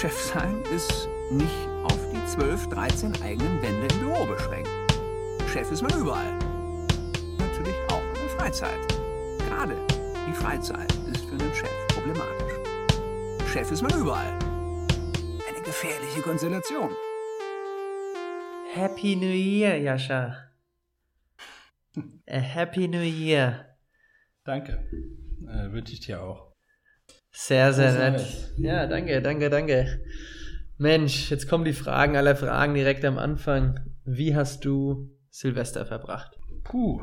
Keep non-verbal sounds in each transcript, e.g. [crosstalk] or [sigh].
Chef sein ist nicht auf die 12, 13 eigenen Wände im Büro beschränkt. Chef ist man überall. Natürlich auch in der Freizeit. Gerade die Freizeit ist für einen Chef problematisch. Chef ist man überall. Eine gefährliche Konstellation. Happy New Year, Jascha. [laughs] A Happy New Year. Danke. Äh, Wünsche ich dir auch. Sehr, sehr Frohes nett. Ja, danke, danke, danke. Mensch, jetzt kommen die Fragen aller Fragen direkt am Anfang. Wie hast du Silvester verbracht? Puh.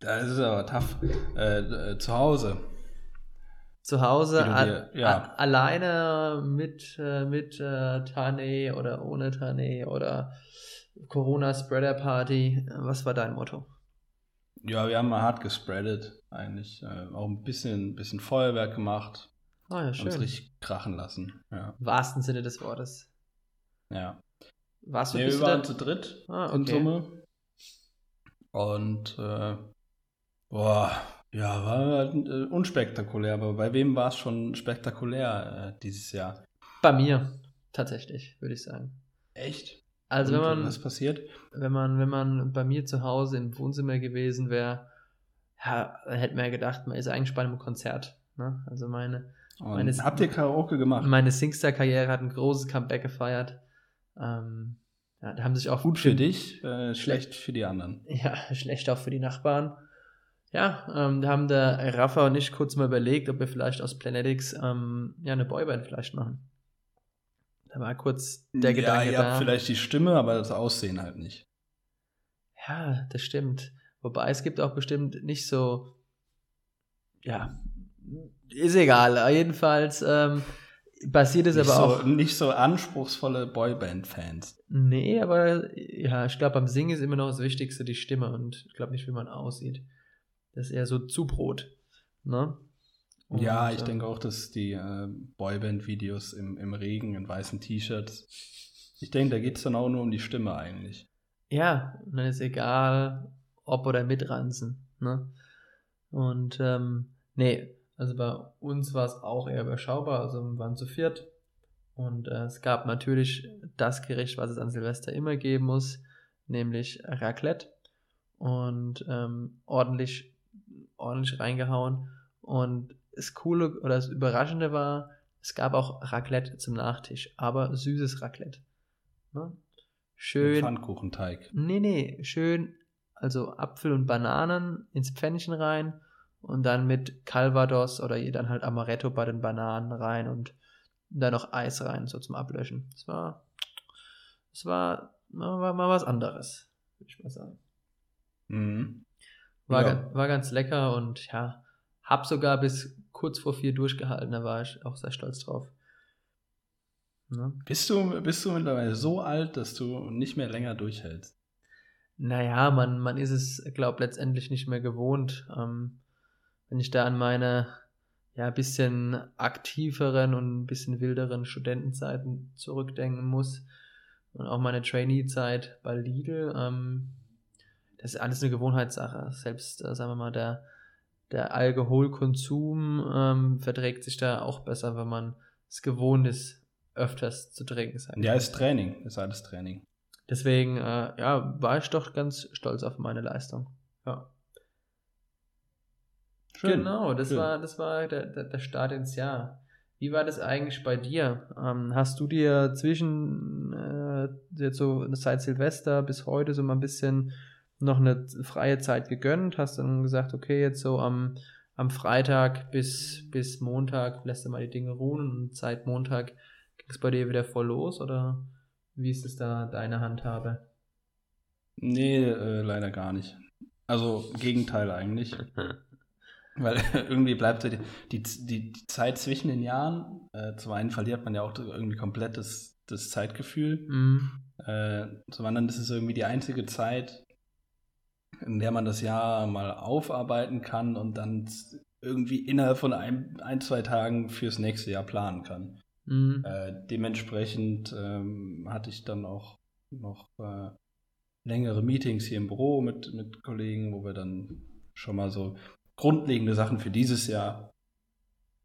Das ist aber tough. Äh, äh, zu Hause. Zu Hause, dir- ja. alleine mit, äh, mit äh, Tane oder ohne Tane oder Corona-Spreader-Party. Was war dein Motto? Ja, wir haben mal hart gespreadet. Eigentlich äh, auch ein bisschen, bisschen Feuerwerk gemacht. Ah ja, Haben es schön. richtig krachen lassen. Ja. Im wahrsten Sinne des Wortes. ja. Warst du, Nee, wir waren da? zu dritt Ah, in okay. Summe. Und äh, boah, ja, war halt, äh, unspektakulär, aber bei wem war es schon spektakulär äh, dieses Jahr? Bei mir, tatsächlich, würde ich sagen. Echt? Also wenn man, Was passiert? wenn man, wenn man bei mir zu Hause im Wohnzimmer gewesen wäre, ja, hätte man ja gedacht, man ist eigentlich bei einem Konzert. Ne? Also meine, Und Meines- habt ihr Karaoke gemacht? meine Singstar-Karriere hat ein großes Comeback gefeiert. Ähm, ja, da haben sich auch Gut für dich, äh, schlecht für die anderen. Ja, [laughs] schlecht auch für die Nachbarn. Ja, ähm, da haben der Rafa und ich kurz mal überlegt, ob wir vielleicht aus Planetics ähm, ja eine Boyband vielleicht machen. Da war kurz der Gedanke ja, ihr da. habt vielleicht die Stimme, aber das Aussehen halt nicht. Ja, das stimmt. Wobei es gibt auch bestimmt nicht so, ja, ist egal. Jedenfalls ähm, basiert es nicht, aber so, auch. nicht so anspruchsvolle Boyband-Fans. Nee, aber ja, ich glaube, beim Singen ist immer noch das Wichtigste die Stimme und ich glaube nicht, wie man aussieht. Das ist eher so Zubrot. Ne? Und, Ja, ich äh, denke auch, dass die äh, Boyband-Videos im, im Regen in weißen T-Shirts, ich denke, da geht es dann auch nur um die Stimme eigentlich. Ja, und dann ist egal, ob oder mit Ranzen. Ne? Und ähm, nee, also bei uns war es auch eher überschaubar, also wir waren zu viert. Und äh, es gab natürlich das Gericht, was es an Silvester immer geben muss, nämlich Raclette. Und ähm, ordentlich, ordentlich reingehauen. Und das Coole oder das Überraschende war, es gab auch Raclette zum Nachtisch, aber süßes Raclette. Ne? Schön. Mit Pfannkuchenteig. Nee, nee, schön, also Apfel und Bananen ins Pfännchen rein und dann mit Calvados oder dann halt Amaretto bei den Bananen rein und dann noch Eis rein, so zum Ablöschen. Es war, es war, war mal was anderes, würde ich mal sagen. Mhm. War, Ja. war ganz lecker und ja, hab sogar bis kurz vor vier durchgehalten, da war ich auch sehr stolz drauf. Ne? Bist, du, bist du mittlerweile so alt, dass du nicht mehr länger durchhältst? Naja, man, man ist es, glaube letztendlich nicht mehr gewohnt. Ähm, wenn ich da an meine ja bisschen aktiveren und ein bisschen wilderen Studentenzeiten zurückdenken muss und auch meine Trainee-Zeit bei Lidl, ähm, das ist alles eine Gewohnheitssache. Selbst, äh, sagen wir mal, der, der Alkoholkonsum ähm, verträgt sich da auch besser, wenn man es gewohnt ist, öfters zu trinken. sag ich Ja, ist Training, ist alles Training. Deswegen, äh, ja, war ich doch ganz stolz auf meine Leistung. Ja. Schön. Genau, das schön. war, das war der, der, der Start ins Jahr. Wie war das eigentlich bei dir? Ähm, hast du dir zwischen äh, jetzt so seit Silvester bis heute so mal ein bisschen noch eine freie Zeit gegönnt? Hast dann gesagt, okay, jetzt so am, am Freitag bis, bis Montag lässt du mal die Dinge ruhen und seit Montag ging es bei dir wieder voll los oder wie ist es da deine Handhabe? Nee, äh, leider gar nicht. Also Gegenteil eigentlich. [laughs] Weil [laughs] irgendwie bleibt so die, die, die, die Zeit zwischen den Jahren, äh, zum einen verliert man ja auch irgendwie komplett das, das Zeitgefühl. Mhm. Äh, zum anderen ist es irgendwie die einzige Zeit, in der man das Jahr mal aufarbeiten kann und dann irgendwie innerhalb von ein, ein zwei Tagen fürs nächste Jahr planen kann. Mhm. Äh, dementsprechend ähm, hatte ich dann auch noch äh, längere Meetings hier im Büro mit, mit Kollegen, wo wir dann schon mal so grundlegende Sachen für dieses Jahr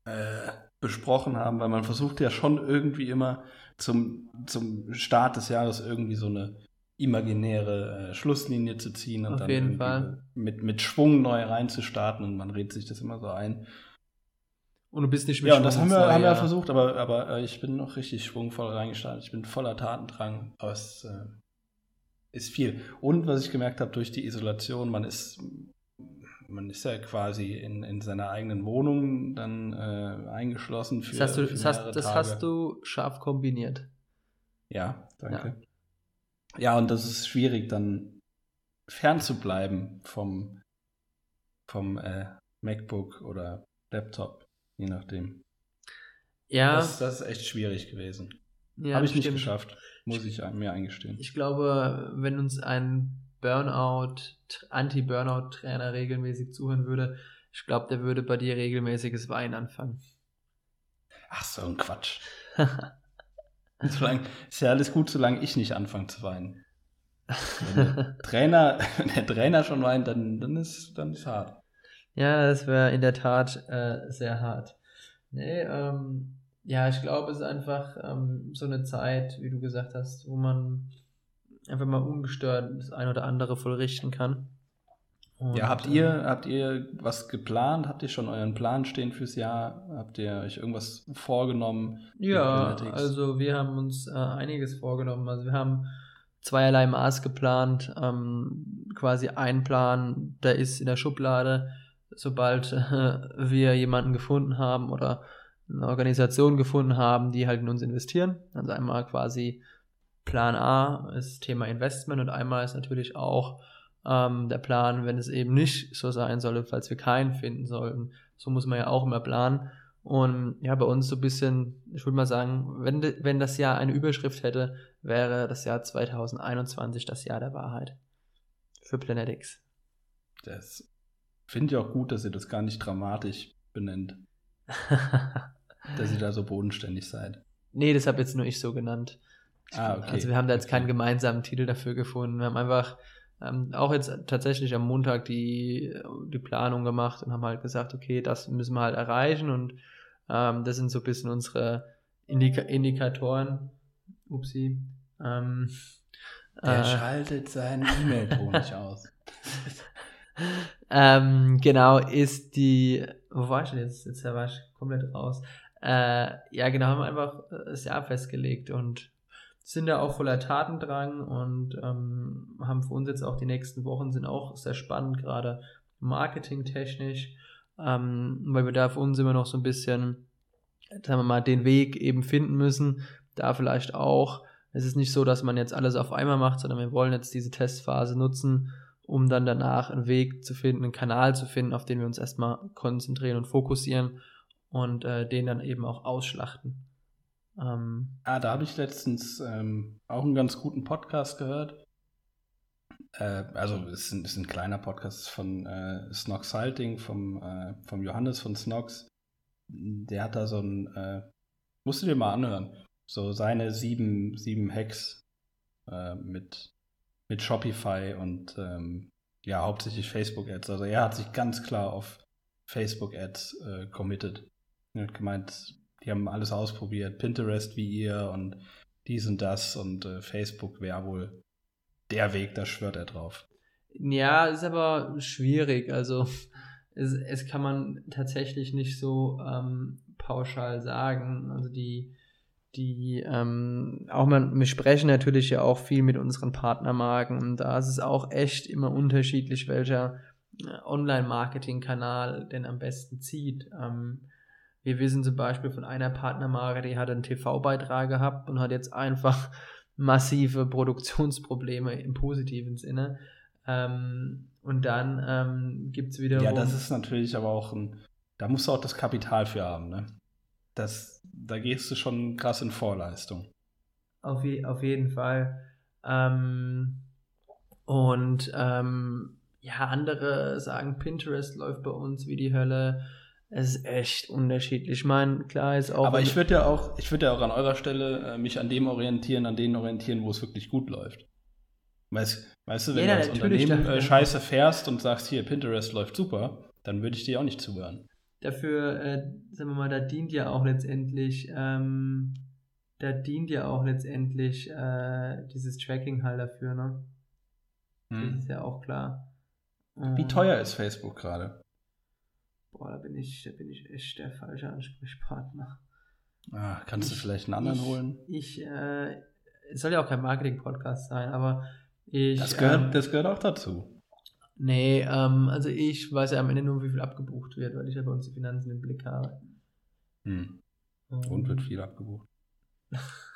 äh, besprochen haben, weil man versucht ja schon irgendwie immer zum, zum Start des Jahres irgendwie so eine imaginäre äh, Schlusslinie zu ziehen und Auf dann. Mit, mit Schwung neu reinzustarten und man redet sich das immer so ein. Und du bist nicht mit Ja, und das haben wir, haben wir Jahr. versucht, aber, aber äh, ich bin noch richtig schwungvoll reingestartet. Ich bin voller Tatendrang, aber es äh, ist viel. Und was ich gemerkt habe durch die Isolation, man ist, man ist ja quasi in, in seiner eigenen Wohnung dann äh, eingeschlossen für, Das hast du, das hast, das hast du scharf kombiniert. Ja, danke. Ja. Und das ist schwierig, dann fernzubleiben vom, vom äh, MacBook oder Laptop, je nachdem. Ja, Das, das ist echt schwierig gewesen. ja Habe ich nicht stimmt. geschafft, muss ich mir eingestehen. Ich glaube, wenn uns ein Burnout, Anti-Burnout-Trainer regelmäßig zuhören würde, ich glaube, der würde bei dir regelmäßiges Weinen anfangen. Ach, so ein Quatsch. [laughs] [laughs] Solange, ist ja alles gut, solange ich nicht anfange zu weinen. Wenn der [laughs] Trainer, wenn der Trainer schon weint, dann, dann ist dann ist hart. Ja, das wäre in der Tat äh, sehr hart. Nee, ähm, ja, ich glaube, es ist einfach ähm, so eine Zeit, wie du gesagt hast, wo man einfach mal ungestört das ein oder andere vollrichten kann. Und, Ja, habt ähm, ihr, habt ihr was geplant? Habt ihr schon euren Plan stehen fürs Jahr? Habt ihr euch irgendwas vorgenommen? Ja, also wir haben uns äh, einiges vorgenommen. Also wir haben zweierlei Maß geplant. Ähm, quasi ein Plan, der ist in der Schublade. Sobald äh, wir jemanden gefunden haben oder eine Organisation gefunden haben, die halt in uns investieren. Also einmal quasi Plan A ist Thema Investment und einmal ist natürlich auch ähm, der Plan, wenn es eben nicht so sein solle, falls wir keinen finden sollten. So muss man ja auch immer planen. Und ja, bei uns so ein bisschen, ich würde mal sagen, wenn, wenn das Jahr eine Überschrift hätte, wäre das Jahr 2021 das Jahr der Wahrheit. Für Planetics. Das finde ich auch gut, dass ihr das gar nicht dramatisch benennt, [laughs] dass ihr da so bodenständig seid. nee, das habe jetzt nur ich so genannt. Ah, okay. Also wir haben da jetzt keinen gemeinsamen Titel dafür gefunden. Wir haben einfach ähm, auch jetzt tatsächlich am Montag die, die Planung gemacht und haben halt gesagt, okay, das müssen wir halt erreichen und ähm, das sind so ein bisschen unsere Indika Indikatoren. Upsi. Ähm, Der äh, schaltet seinen E-Mail-Ton nicht aus. [laughs] ähm, genau, ist die, wo war ich denn jetzt? Jetzt war ich komplett raus. Äh, ja, genau, haben wir einfach äh, das Jahr festgelegt und sind da auch voller Tatendrang und ähm, haben für uns jetzt auch die nächsten Wochen sind auch sehr spannend, gerade marketingtechnisch, ähm, weil wir da für uns immer noch so ein bisschen, sagen wir mal, den Weg eben finden müssen. Da vielleicht auch, es ist nicht so, dass man jetzt alles auf einmal macht, sondern wir wollen jetzt diese Testphase nutzen, um dann danach einen Weg zu finden, einen Kanal zu finden, auf den wir uns erstmal konzentrieren und fokussieren und äh, den dann eben auch ausschlachten. Ähm, Ah, da habe ich letztens ähm, auch einen ganz guten Podcast gehört. Äh, also es ist, ein, ist ein kleiner Podcast von äh, Snox Halting, vom, äh, vom Johannes von Snox. Der hat da so ein, äh, musst du dir mal anhören, so seine sieben, sieben Hacks äh, mit, mit Shopify und ähm, ja, hauptsächlich Facebook-Ads. Also er hat sich ganz klar auf Facebook-Ads äh, committed. Er hat gemeint, die haben alles ausprobiert, Pinterest wie ihr und dies und das und äh, Facebook wäre wohl der Weg, da schwört er drauf. Ja, ist aber schwierig. Also [laughs] es, es kann man tatsächlich nicht so ähm, pauschal sagen. Also die, die, ähm, auch man, wir sprechen natürlich ja auch viel mit unseren Partnermarken und da ist es auch echt immer unterschiedlich, welcher äh, Online-Marketing-Kanal denn am besten zieht. Ähm, wir wissen zum Beispiel von einer Partnermarke, die hat einen TV-Beitrag gehabt und hat jetzt einfach [laughs] massive Produktionsprobleme im positiven Sinne. Ähm, und dann ähm, gibt es wiederum. Ja, das ist natürlich aber auch ein, da musst du auch das Kapital für haben, ne? Das, da gehst du schon krass in Vorleistung. Auf, je, auf jeden Fall. Ähm, und ähm, ja, andere sagen, Pinterest läuft bei uns wie die Hölle. Es ist echt unterschiedlich. Ich meine, klar ist auch. Aber ich würde ja auch, ich würde ja auch an eurer Stelle äh, mich an dem orientieren, an denen orientieren, wo es wirklich gut läuft. Weißt, weißt du, wenn Ja, du als Unternehmen äh, scheiße fährst und sagst, hier, Pinterest läuft super, dann würde ich dir auch nicht zuhören. dafür, äh, sagen wir mal, da dient ja auch letztendlich, ähm, da dient ja auch letztendlich äh, dieses Tracking halt dafür, ne? Hm. Das ist ja auch klar. Wie teuer ist Facebook gerade? Boah, da bin ich, da bin ich echt der falsche Ansprechpartner. Ah, kannst du Ich- vielleicht einen anderen ich, holen? Ich, äh, es soll ja auch kein Marketing-Podcast sein, aber ich. Das gehört, ähm, das gehört auch dazu. Nee, ähm, also ich weiß ja am Ende nur, wie viel abgebucht wird, weil ich ja bei uns die Finanzen im Blick habe. Hm. Ähm, Und wird viel abgebucht. [laughs]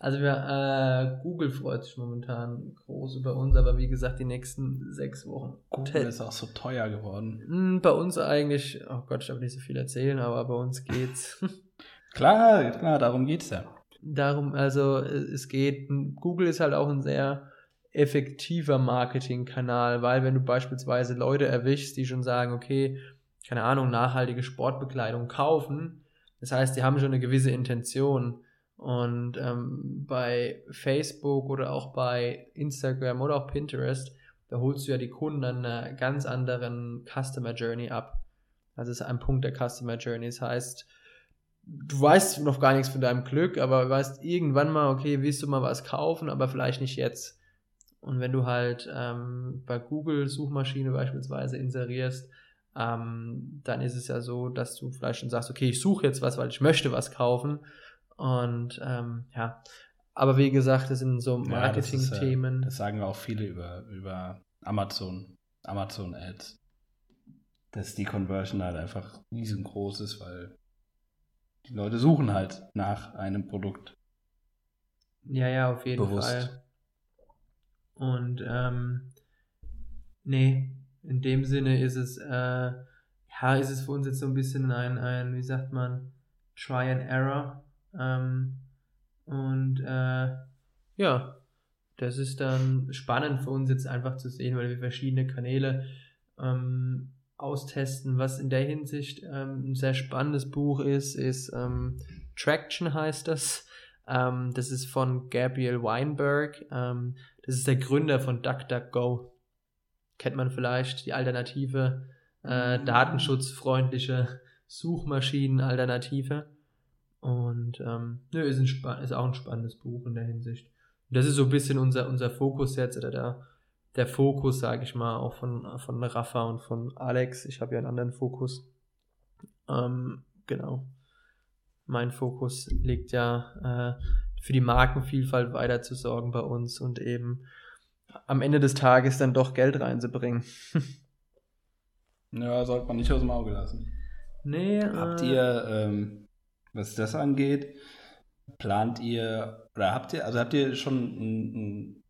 Also wir, äh, Google freut sich momentan groß über uns, aber wie gesagt, die nächsten sechs Wochen. Google ist auch so teuer geworden. Hm, Bei uns eigentlich, oh Gott, ich darf nicht so viel erzählen, aber bei uns geht's. [laughs] Klar, klar, darum geht's ja. Darum, also äh, es geht, Google ist halt auch ein sehr effektiver Marketingkanal, weil wenn du beispielsweise Leute erwischst, die schon sagen, okay, keine Ahnung, nachhaltige Sportbekleidung kaufen, das heißt, die haben schon eine gewisse Intention. Und ähm, bei Facebook oder auch bei Instagram oder auch Pinterest, da holst du ja die Kunden an einer ganz anderen Customer Journey ab. Das ist ein Punkt der Customer Journey. Das heißt, du weißt noch gar nichts von deinem Glück, aber du weißt irgendwann mal, okay, willst du mal was kaufen, aber vielleicht nicht jetzt. Und wenn du halt ähm, bei Google Suchmaschine beispielsweise inserierst, ähm, dann ist es ja so, dass du vielleicht schon sagst, okay, ich suche jetzt was, weil ich möchte was kaufen. Und ähm, ja, aber wie gesagt, das sind so Ja, das äh, Marketing-Themen. Das sagen auch viele über, über Amazon, Amazon Ads. Dass die Conversion halt einfach riesengroß ist, weil die Leute suchen halt nach einem Produkt. Ja, ja, auf jeden Bewusst. Fall. Und ähm, nee, in dem Sinne ist es, äh, ja, ist es für uns jetzt so ein bisschen ein, ein wie sagt man, Try and Error. Ähm, und äh, ja, das ist dann spannend für uns jetzt einfach zu sehen, weil wir verschiedene Kanäle ähm, austesten. Was in der Hinsicht ähm, ein sehr spannendes Buch ist, ist ähm, Traction heißt das. Ähm, das ist von Gabriel Weinberg. Ähm, das ist der Gründer von DuckDuckGo. Kennt man vielleicht die alternative, äh, Mhm. datenschutzfreundliche Suchmaschinen-Alternative. Und ähm, nö, ist, ein, ist auch ein spannendes Buch in der Hinsicht. Und das ist so ein bisschen unser, unser Fokus jetzt, oder der, der Fokus, sage ich mal, auch von, von Rafa und von Alex. Ich habe ja einen anderen Fokus. Ähm, genau. Mein Fokus liegt ja äh, für die Markenvielfalt weiter zu sorgen bei uns und eben am Ende des Tages dann doch Geld reinzubringen. [laughs] Ja, sollte man nicht aus dem Auge lassen. nee, Habt äh, ihr, ähm, was das angeht, plant ihr, oder habt ihr, also habt ihr schon ein, ein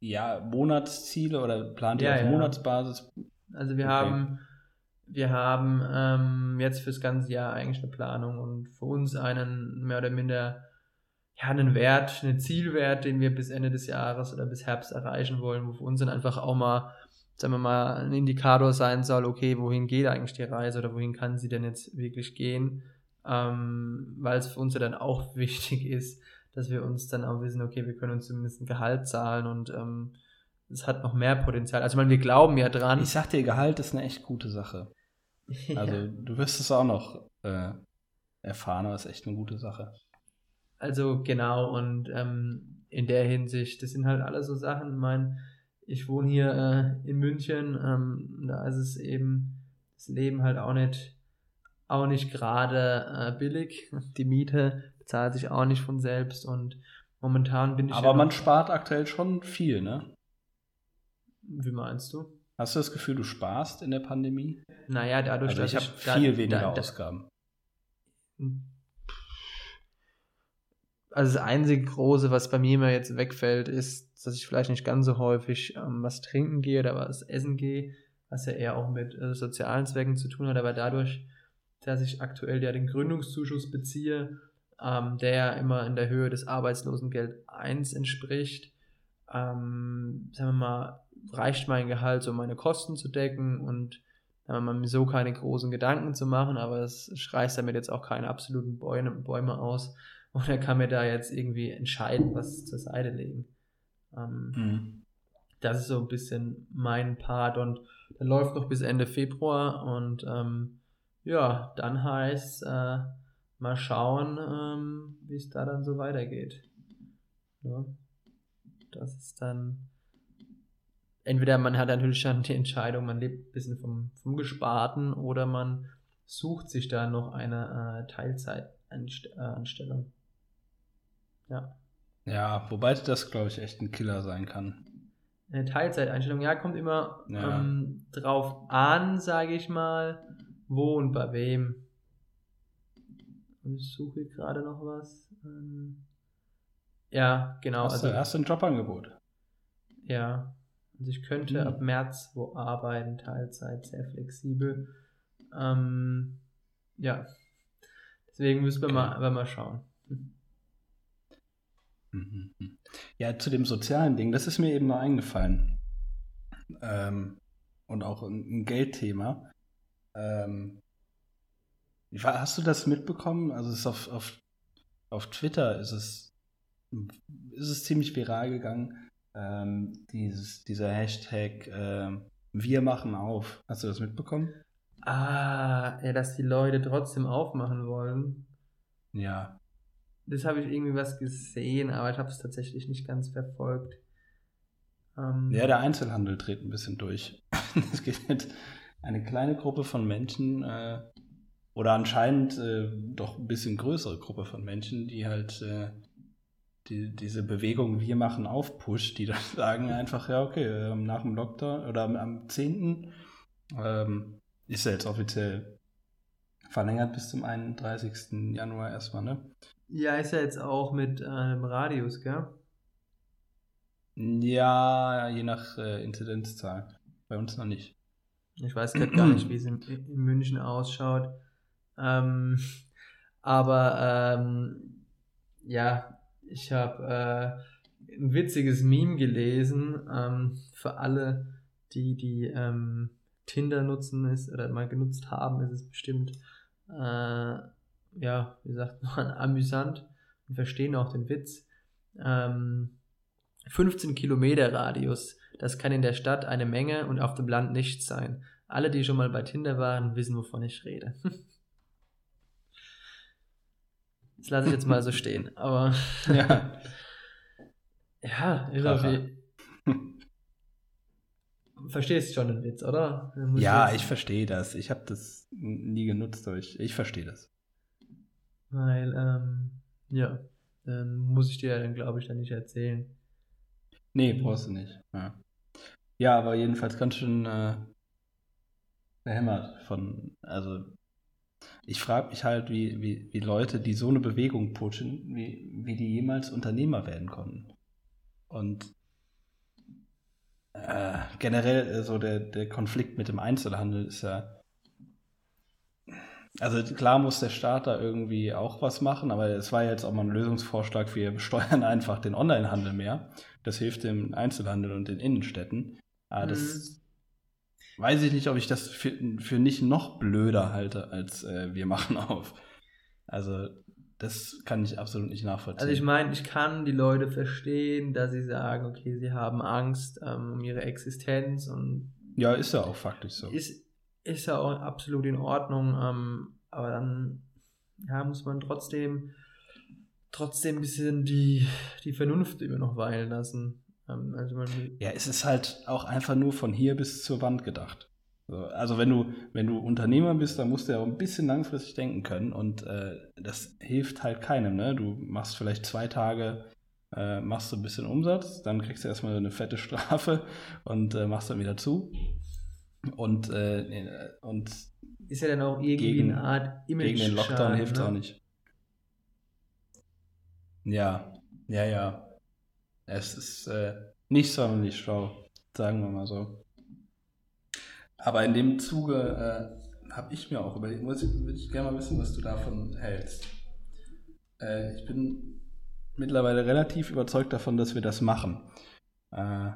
ja, Monatsziele oder plant ihr Ja, auf ja. Monatsbasis? Also wir Okay. haben, wir haben ähm, jetzt fürs ganze Jahr eigentlich eine Planung und für uns einen mehr oder minder ja, einen Wert, einen Zielwert, den wir bis Ende des Jahres oder bis Herbst erreichen wollen, wo für uns dann einfach auch mal, sagen wir mal, ein Indikator sein soll, okay, wohin geht eigentlich die Reise oder wohin kann sie denn jetzt wirklich gehen, ähm, weil es für uns ja dann auch [laughs] wichtig ist, dass wir uns dann auch wissen, okay, wir können uns zumindest ein Gehalt zahlen und ähm, es hat noch mehr Potenzial. Also ich meine, wir glauben ja dran. Ich sag dir, Gehalt ist eine echt gute Sache. [laughs] Also ja. du wirst es auch noch äh, erfahren, aber es ist echt eine gute Sache. Also genau, und ähm, in der Hinsicht, das sind halt alles so Sachen. Ich meine, ich wohne hier äh, in München, ähm, da ist es eben das Leben halt auch nicht, auch nicht gerade äh, billig. Die Miete bezahlt sich auch nicht von selbst und momentan bin ich Aber ja man spart aktuell schon viel, ne? Wie meinst du? Hast du das Gefühl, du sparst in der Pandemie? Naja, dadurch, Also ich dass habe da- viel weniger da- da- Ausgaben. Also das einzige große, was bei mir immer jetzt wegfällt, ist, dass ich vielleicht nicht ganz so häufig ähm, was trinken gehe oder was essen gehe, was ja eher auch mit äh, sozialen Zwecken zu tun hat, aber dadurch, dass ich aktuell ja den Gründungszuschuss beziehe, ähm, der ja immer in der Höhe des Arbeitslosengeld 1 entspricht, ähm, sagen wir mal, reicht mein Gehalt, so um meine Kosten zu decken und mir so keine großen Gedanken zu machen, aber es reißt damit jetzt auch keine absoluten Bäume, Bäume aus. [laughs] Und er kann mir da jetzt irgendwie entscheiden, was zur Seite legen. Ähm, Mhm. das ist so ein bisschen mein Part und der läuft noch bis Ende Februar und ähm, ja, dann heißt äh, mal schauen, ähm, wie es da dann so weitergeht. Ja. Das ist dann. Entweder man hat natürlich dann die Entscheidung, man lebt ein bisschen vom, vom Gesparten oder man sucht sich da noch eine äh, Teilzeitanstellung. Ja. Ja, wobei das, glaube ich, echt ein Killer sein kann. Eine Teilzeiteinstellung, ja, kommt immer Ja. ähm, drauf an, sage ich mal, wo und bei wem. Und ich suche gerade noch was. Ähm, ja, genau. Hast, Also, du, du ein Jobangebot? ja. Also ich könnte Hm. ab März wo arbeiten, Teilzeit, sehr flexibel. Ähm, ja. Deswegen müssen wir Okay. mal, mal schauen. Mhm. Ja, zu dem sozialen Ding, das ist mir eben noch eingefallen. Ähm, und auch ein, ein Geldthema. Ähm, hast du das mitbekommen? Also es ist auf, auf, auf Twitter ist es, ist es ziemlich viral gegangen. Ähm, dieses, dieser Hashtag ähm, Wir machen auf. Hast du das mitbekommen? Ah, ja, dass die Leute trotzdem aufmachen wollen. Ja. Das habe ich irgendwie was gesehen, aber ich habe es tatsächlich nicht ganz verfolgt. Ähm, Ja, der Einzelhandel dreht ein bisschen durch. [laughs] Gibt halt eine kleine Gruppe von Menschen, äh, oder anscheinend äh, doch ein bisschen größere Gruppe von Menschen, die halt äh, die, diese Bewegung Wir machen auf pusht, die dann [laughs] sagen einfach, ja, okay, ähm, nach dem Lockdown oder am, am 10. Ähm, ist ja jetzt offiziell verlängert bis zum 31. Januar erstmal, ne? ja, ist ja jetzt auch mit äh, einem Radius, gell? Ja, je nach äh, Inzidenzzahl. Bei uns noch nicht. Ich weiß gerade gar nicht, wie es in, in München ausschaut. Ähm, [laughs] aber ähm, ja, ich habe äh, ein witziges Meme gelesen ähm, für alle, die die ähm, Tinder nutzen ist oder mal genutzt haben, ist es bestimmt äh, ja, wie sagt man, [laughs] amüsant und verstehen auch den Witz. Ähm, 15 Kilometer Radius, das kann in der Stadt eine Menge und auf dem Land nichts sein. Alle, die schon mal bei Tinder waren, wissen, wovon ich rede. [laughs] Das lasse ich jetzt mal so stehen. Aber Ja. [laughs] ja, je- [laughs] Verstehst schon den Witz, oder? Ja, ich verstehe das. Ich habe das nie genutzt, aber ich, ich verstehe das. Weil, ähm, ja, dann muss ich dir ja dann, glaube ich, dann nicht erzählen. Nee, brauchst du nicht. Ja, ja aber jedenfalls ganz schön äh, behämmert von, also ich frage mich halt, wie, wie, wie Leute, die so eine Bewegung pushen, wie, wie die jemals Unternehmer werden konnten. Und äh, generell äh, so der, der Konflikt mit dem Einzelhandel ist ja. Also klar muss der Staat da irgendwie auch was machen, aber es war jetzt auch mal ein Lösungsvorschlag, wir besteuern [laughs] einfach den Onlinehandel mehr. Das hilft dem Einzelhandel und den Innenstädten. Aber das weiß ich nicht, ob ich das für, für nicht noch blöder halte, als äh, wir machen auf. Also das kann ich absolut nicht nachvollziehen. Also ich meine, ich kann die Leute verstehen, dass sie sagen, okay, sie haben Angst ähm, um ihre Existenz und ja, ist ja auch faktisch so. ist, ist ja auch absolut in Ordnung, ähm, aber dann ja, muss man trotzdem trotzdem ein bisschen die, die Vernunft immer noch weilen lassen. Ähm, also Ja, es ist halt auch einfach nur von hier bis zur Wand gedacht. So, also wenn du, wenn du Unternehmer bist, dann musst du ja auch ein bisschen langfristig denken können und äh, das hilft halt keinem. Ne? Du machst vielleicht zwei Tage, äh, machst du ein bisschen Umsatz, dann kriegst du erstmal eine fette Strafe und äh, machst dann wieder zu. Und, äh, und ist ja dann auch irgendwie Gegen- eine Art Image. gegen den Lockdown hilft es auch nicht. Ja, ja, ja. Es ist äh, nicht sonderlich schlau, sagen wir mal so. Aber in dem Zuge äh, habe ich mir auch überlegt, muss ich, würde ich gerne mal wissen, was du davon hältst. Äh, ich bin mittlerweile relativ überzeugt davon, dass wir das machen. Äh,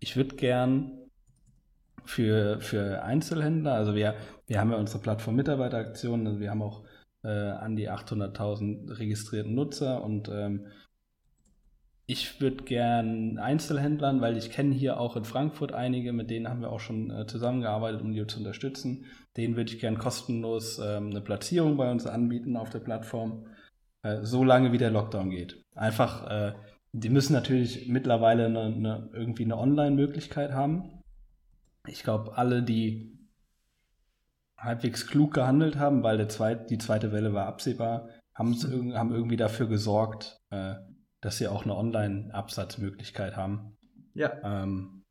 ich würde gern für, für Einzelhändler, also wir, wir haben ja unsere Plattform Mitarbeiteraktionen, also wir haben auch äh, an die 800.000 registrierten Nutzer und ähm, ich würde gern Einzelhändlern, weil ich kenne hier auch in Frankfurt einige, mit denen haben wir auch schon äh, zusammengearbeitet, um die zu unterstützen. Denen würde ich gern kostenlos ähm, eine Platzierung bei uns anbieten auf der Plattform, äh, so lange wie der Lockdown geht. Einfach, äh, die müssen natürlich mittlerweile eine, eine, irgendwie eine Online-Möglichkeit haben. Ich glaube, alle, die halbwegs klug gehandelt haben, weil der zweit, die zweite Welle war absehbar, haben, haben irgendwie dafür gesorgt, äh, dass sie auch eine Online-Absatzmöglichkeit haben. Ja. Ähm,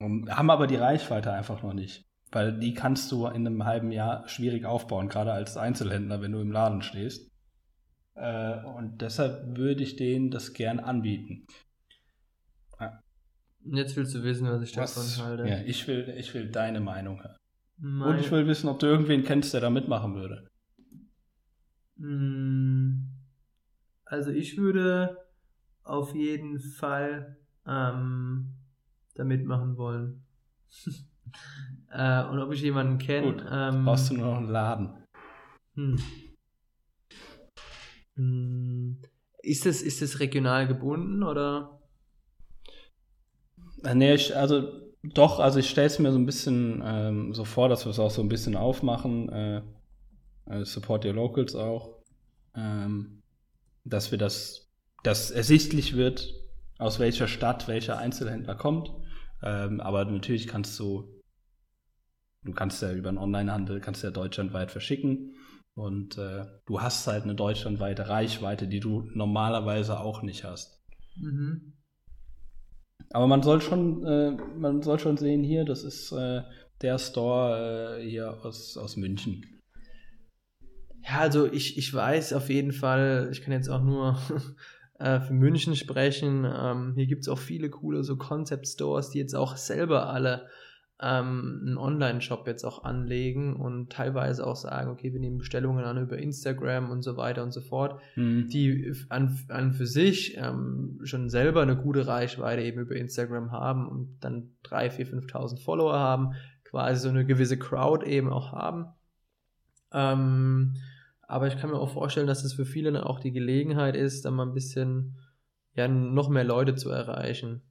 haben aber die Reichweite einfach noch nicht. Weil die kannst du in einem halben Jahr schwierig aufbauen, gerade als Einzelhändler, wenn du im Laden stehst. Äh, und deshalb würde ich denen das gern anbieten. Ja. Jetzt willst du wissen, was ich was, davon halte. Ja, ich will, ich will deine Meinung hören. Und ich will wissen, ob du irgendwen kennst, der da mitmachen würde. Hm. Also ich würde auf jeden Fall ähm, da mitmachen wollen. [laughs] äh, und ob ich jemanden kenne. Gut, ähm, brauchst du nur noch einen Laden. Hm. Hm. Ist das, ist das regional gebunden oder? Äh, nee, ich, also doch, also ich stelle es mir so ein bisschen ähm, so vor, dass wir es auch so ein bisschen aufmachen. Äh, äh, Support Your Locals auch. Ähm, dass wir das, dass ersichtlich wird, aus welcher Stadt welcher Einzelhändler kommt. Ähm, aber natürlich kannst du, du kannst ja über einen Onlinehandel, kannst ja deutschlandweit verschicken. Und äh, du hast halt eine deutschlandweite Reichweite, die du normalerweise auch nicht hast. Mhm. Aber man soll schon, äh, man soll schon sehen hier, das ist äh, der Store äh, hier aus, aus München. Ja, also ich, ich weiß auf jeden Fall, ich kann jetzt auch nur [laughs] äh, für München sprechen. Ähm, hier gibt es auch viele coole so Concept Stores, die jetzt auch selber alle ähm, einen Online-Shop jetzt auch anlegen und teilweise auch sagen, okay, wir nehmen Bestellungen an über Instagram und so weiter und so fort, Mhm. die an, an für sich ähm, schon selber eine gute Reichweite eben über Instagram haben und dann 3.000, 4.000, 5.000 Follower haben, quasi so eine gewisse Crowd eben auch haben. Ähm, aber ich kann mir auch vorstellen, dass es für viele dann auch die Gelegenheit ist, dann mal ein bisschen ja, noch mehr Leute zu erreichen.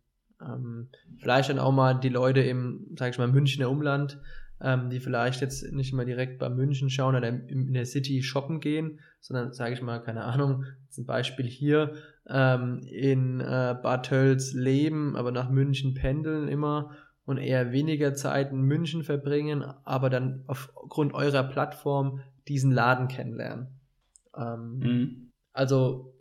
Ähm, vielleicht dann auch mal die Leute im, sag ich mal, Münchner Umland, ähm, die vielleicht jetzt nicht immer direkt bei München schauen oder in, in der City shoppen gehen, sondern, sage ich mal, keine Ahnung, zum Beispiel hier ähm, in äh, Bad Tölz leben, aber nach München pendeln immer und eher weniger Zeit in München verbringen, aber dann aufgrund eurer Plattform diesen Laden kennenlernen. Ähm, Mhm. also,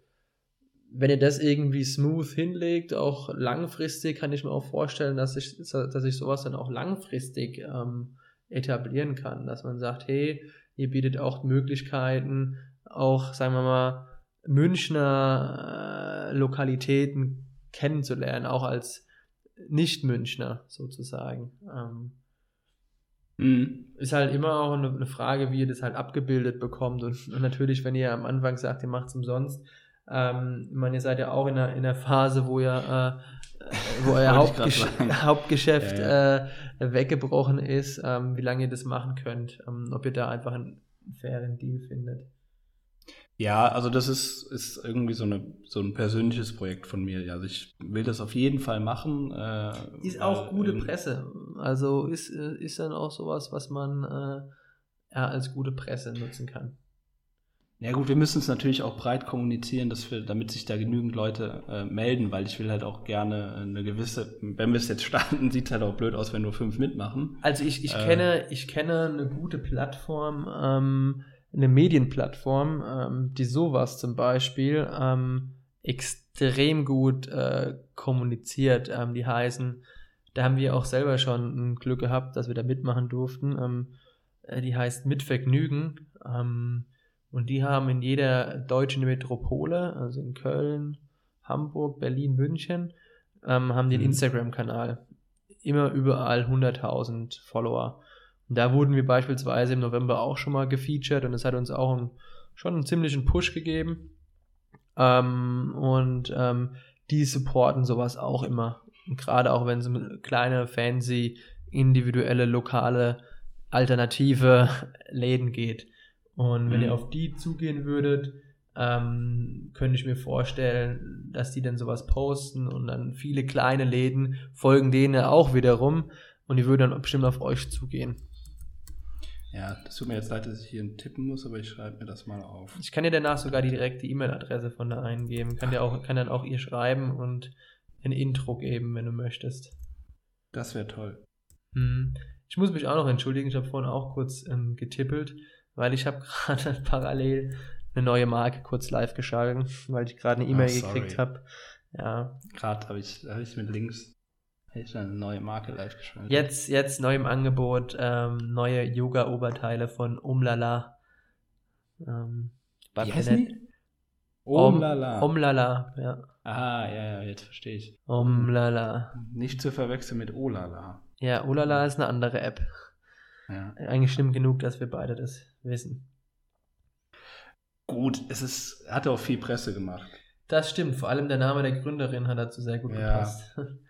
wenn ihr das irgendwie smooth hinlegt, auch langfristig, kann ich mir auch vorstellen, dass sich dass ich sowas dann auch langfristig ähm, etablieren kann. Dass man sagt, hey, ihr bietet auch Möglichkeiten, auch, sagen wir mal, Münchner äh, Lokalitäten kennenzulernen, auch als Nicht-Münchner sozusagen. Ähm, Mhm. ist halt immer auch eine, Frage, wie ihr das halt abgebildet bekommt. Und, und natürlich, wenn ihr am Anfang sagt, ihr macht es umsonst, ähm, ich meine, ihr seid ja auch in einer, in einer Phase, wo ihr, äh, äh, wo [laughs] euer Hauptgesch. [laughs] Hauptgeschäft Ja, Äh, weggebrochen ist, ähm, wie lange ihr das machen könnt, ähm, ob ihr da einfach einen fairen Deal findet. Ja, also das ist, ist irgendwie so, eine, so ein persönliches Projekt von mir. Also ich will das auf jeden Fall machen. Äh, Ist auch gute ähm, Presse. Also ist, äh, ist dann auch sowas, was man äh, ja, als gute Presse nutzen kann. Ja gut, wir müssen es natürlich auch breit kommunizieren, dass wir, damit sich da genügend Leute äh, melden, weil ich will halt auch gerne eine gewisse, wenn wir es jetzt starten, [laughs] sieht es halt auch blöd aus, wenn nur fünf mitmachen. Also ich, ich Äh. kenne, ich kenne eine gute Plattform, ähm, eine Medienplattform, ähm, die sowas zum Beispiel ähm, extrem gut äh, kommuniziert. Ähm, die heißen, da haben wir auch selber schon ein Glück gehabt, dass wir da mitmachen durften. Ähm, äh, die heißt Mit Vergnügen. Ähm, und die haben in jeder deutschen Metropole, also in Köln, Hamburg, Berlin, München, ähm, haben die einen Mhm. Instagram-Kanal. Immer überall 100.000 Follower. Da wurden wir beispielsweise im November auch schon mal gefeatured und es hat uns auch einen, schon einen ziemlichen Push gegeben. Ähm, und ähm, die supporten sowas auch immer. Gerade auch wenn es um kleine, fancy, individuelle, lokale, alternative [laughs] Läden geht. Und wenn Mhm. ihr auf die zugehen würdet, ähm, könnte ich mir vorstellen, dass die dann sowas posten und dann viele kleine Läden folgen denen auch wiederum und die würden dann bestimmt auf euch zugehen. Ja, das tut mir jetzt leid, dass ich hier tippen muss, aber ich schreibe mir das mal auf. Ich kann dir danach sogar die direkte E-Mail-Adresse von da eingeben. Kann, dir auch, kann dann auch ihr schreiben und ein Intro geben, wenn du möchtest. Das wäre toll. Hm. Ich muss mich auch noch entschuldigen, ich habe vorhin auch kurz ähm, getippelt, weil ich habe [laughs] gerade parallel eine neue Marke kurz live geschalten, weil ich gerade eine E-Mail sorry. gekriegt habe. Ja, Gerade habe ich, hab ich mit links ich eine neue Marke live geschaltet. jetzt, jetzt neu im Angebot ähm, neue Yoga-Oberteile von Umlala. Ähm, bei Wie heißen die? Oh la la. Umlala, ja. Ah, ja, ja, jetzt verstehe ich. Umlala. Nicht zu verwechseln mit Olala. Ja, Ulala ist eine andere App. Ja. Eigentlich schlimm genug, dass wir beide das wissen. Gut, es ist, hat auch viel Presse gemacht. Das stimmt, vor allem der Name der Gründerin hat dazu sehr gut Ja. gepasst. [laughs]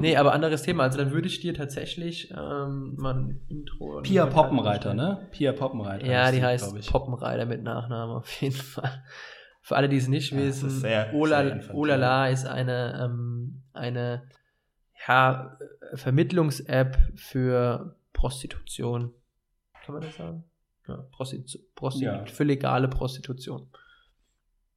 nee, aber anderes Thema. Also dann würde ich dir tatsächlich ähm, mal ein Intro. Pia Poppenreiter, ne? Pia Poppenreiter. Ja, die heißt ich. Poppenreiter mit Nachnamen auf jeden Fall. Für alle, die es nicht Ja, wissen, ist sehr- Ola- sehr. Olala ist eine, ähm, eine ja, Vermittlungs-App für Prostitution. Kann man das sagen? Ja, Prostitu Prostitu Ja. für legale Prostitution.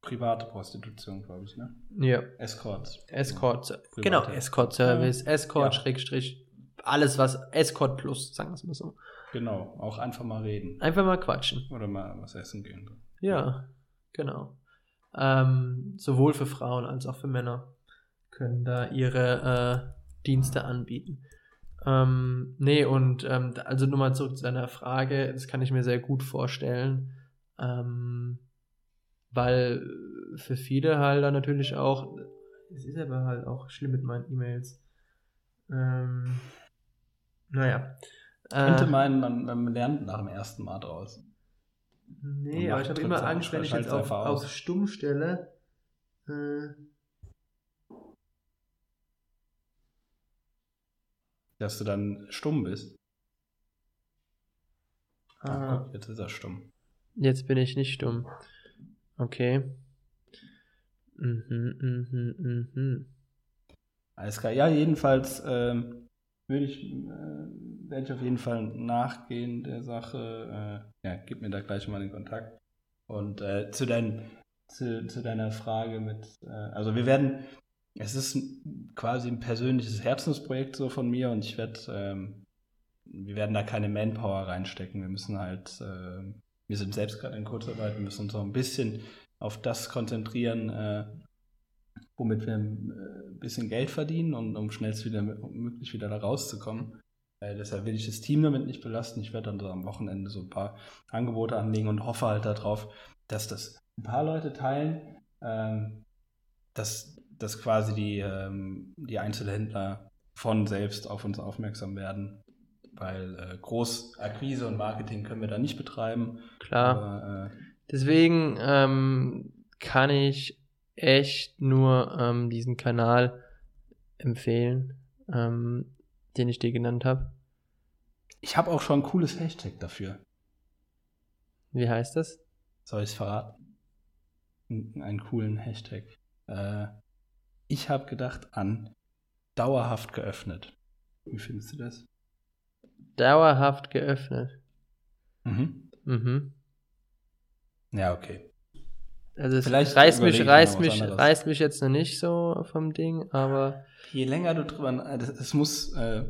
Private Prostitution, glaube ich, ne? Ja. Escorts. Escort, Private. genau, Escort-Service, Escort, Ja. Schrägstrich, alles was, Escort plus, sagen wir es mal so. Genau, auch einfach mal reden. Einfach mal quatschen. Oder mal was essen gehen. Ja, genau. Ähm, sowohl für Frauen als auch für Männer können da ihre äh, Dienste anbieten. Ähm, nee, und ähm, also nur mal zurück zu deiner Frage, das kann ich mir sehr gut vorstellen, ähm, weil für viele halt dann natürlich auch, es ist aber halt auch schlimm mit meinen E-Mails. Ähm, naja. Könnte Äh, meinen, man, man lernt nach dem ersten Mal draus. Nee, aber ich habe immer Angst, wenn ich jetzt auf, auf Stumm stelle. Äh, Dass du dann stumm bist. Ah, ah, jetzt ist er stumm. jetzt bin ich nicht stumm. Okay. Mhm, mhm, mhm. Alles klar. Ja, jedenfalls ähm, würde ich, äh, werde ich auf jeden Fall nachgehen der Sache. Äh, ja, gib mir da gleich mal den Kontakt. Und äh, zu, dein, zu, zu deiner Frage mit, äh, also wir werden, es ist quasi ein persönliches Herzensprojekt so von mir und ich werde, ähm, wir werden da keine Manpower reinstecken. Wir müssen halt, äh, wir sind selbst gerade in Kurzarbeit, wir müssen uns noch ein bisschen auf das konzentrieren, äh, womit wir äh, ein bisschen Geld verdienen und um schnellst wieder möglich wieder da rauszukommen. Äh, deshalb will ich das Team damit nicht belasten. Ich werde dann so am Wochenende so ein paar Angebote anlegen und hoffe halt darauf, dass das ein paar Leute teilen, ähm, dass, dass quasi die, ähm, die Einzelhändler von selbst auf uns aufmerksam werden. Weil äh, Großakquise und Marketing können wir da nicht betreiben. Klar. Aber, äh, Deswegen ähm, kann ich echt nur ähm, diesen Kanal empfehlen, ähm, den ich dir genannt habe. ich habe auch schon ein cooles Hashtag dafür. Wie heißt das? Soll ich es verraten? Einen coolen Hashtag. Äh, ich habe gedacht an dauerhaft geöffnet. Wie findest du das? Dauerhaft geöffnet. Mhm. Mhm. Ja, okay. Also es Vielleicht reißt mich, reißt mich, anderes. reißt mich jetzt noch nicht so vom Ding, aber Je länger du drüber, es muss, äh,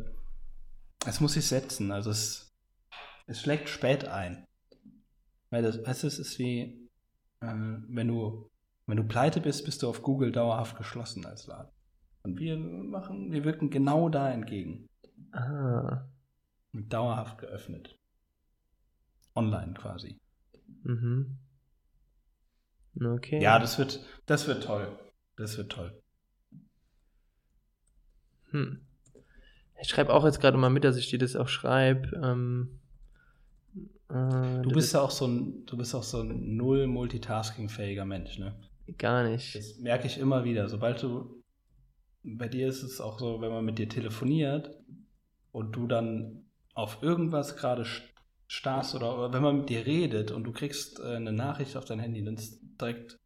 es muss sich setzen. Also es, es schlägt spät ein. Weil das, weißt du, es ist wie, äh, wenn du, wenn du pleite bist, bist du auf Google dauerhaft geschlossen als Laden. Und wir machen, wir wirken genau da entgegen. ah, Dauerhaft geöffnet. Online quasi. mhm. Okay. Ja, das wird, das wird toll. Das wird toll. Hm. Ich schreibe auch jetzt gerade mal mit, dass ich dir das auch schreibe. Ähm, äh, Du bist ist ja auch so ein, du bist auch so ein null multitaskingfähiger Mensch, ne? gar nicht. Das merke ich immer wieder. Sobald du, bei dir ist es auch so, wenn man mit dir telefoniert und du dann auf irgendwas gerade st- starrst oder, wenn man mit dir redet und du kriegst äh, eine Nachricht auf dein Handy, dann ist direkt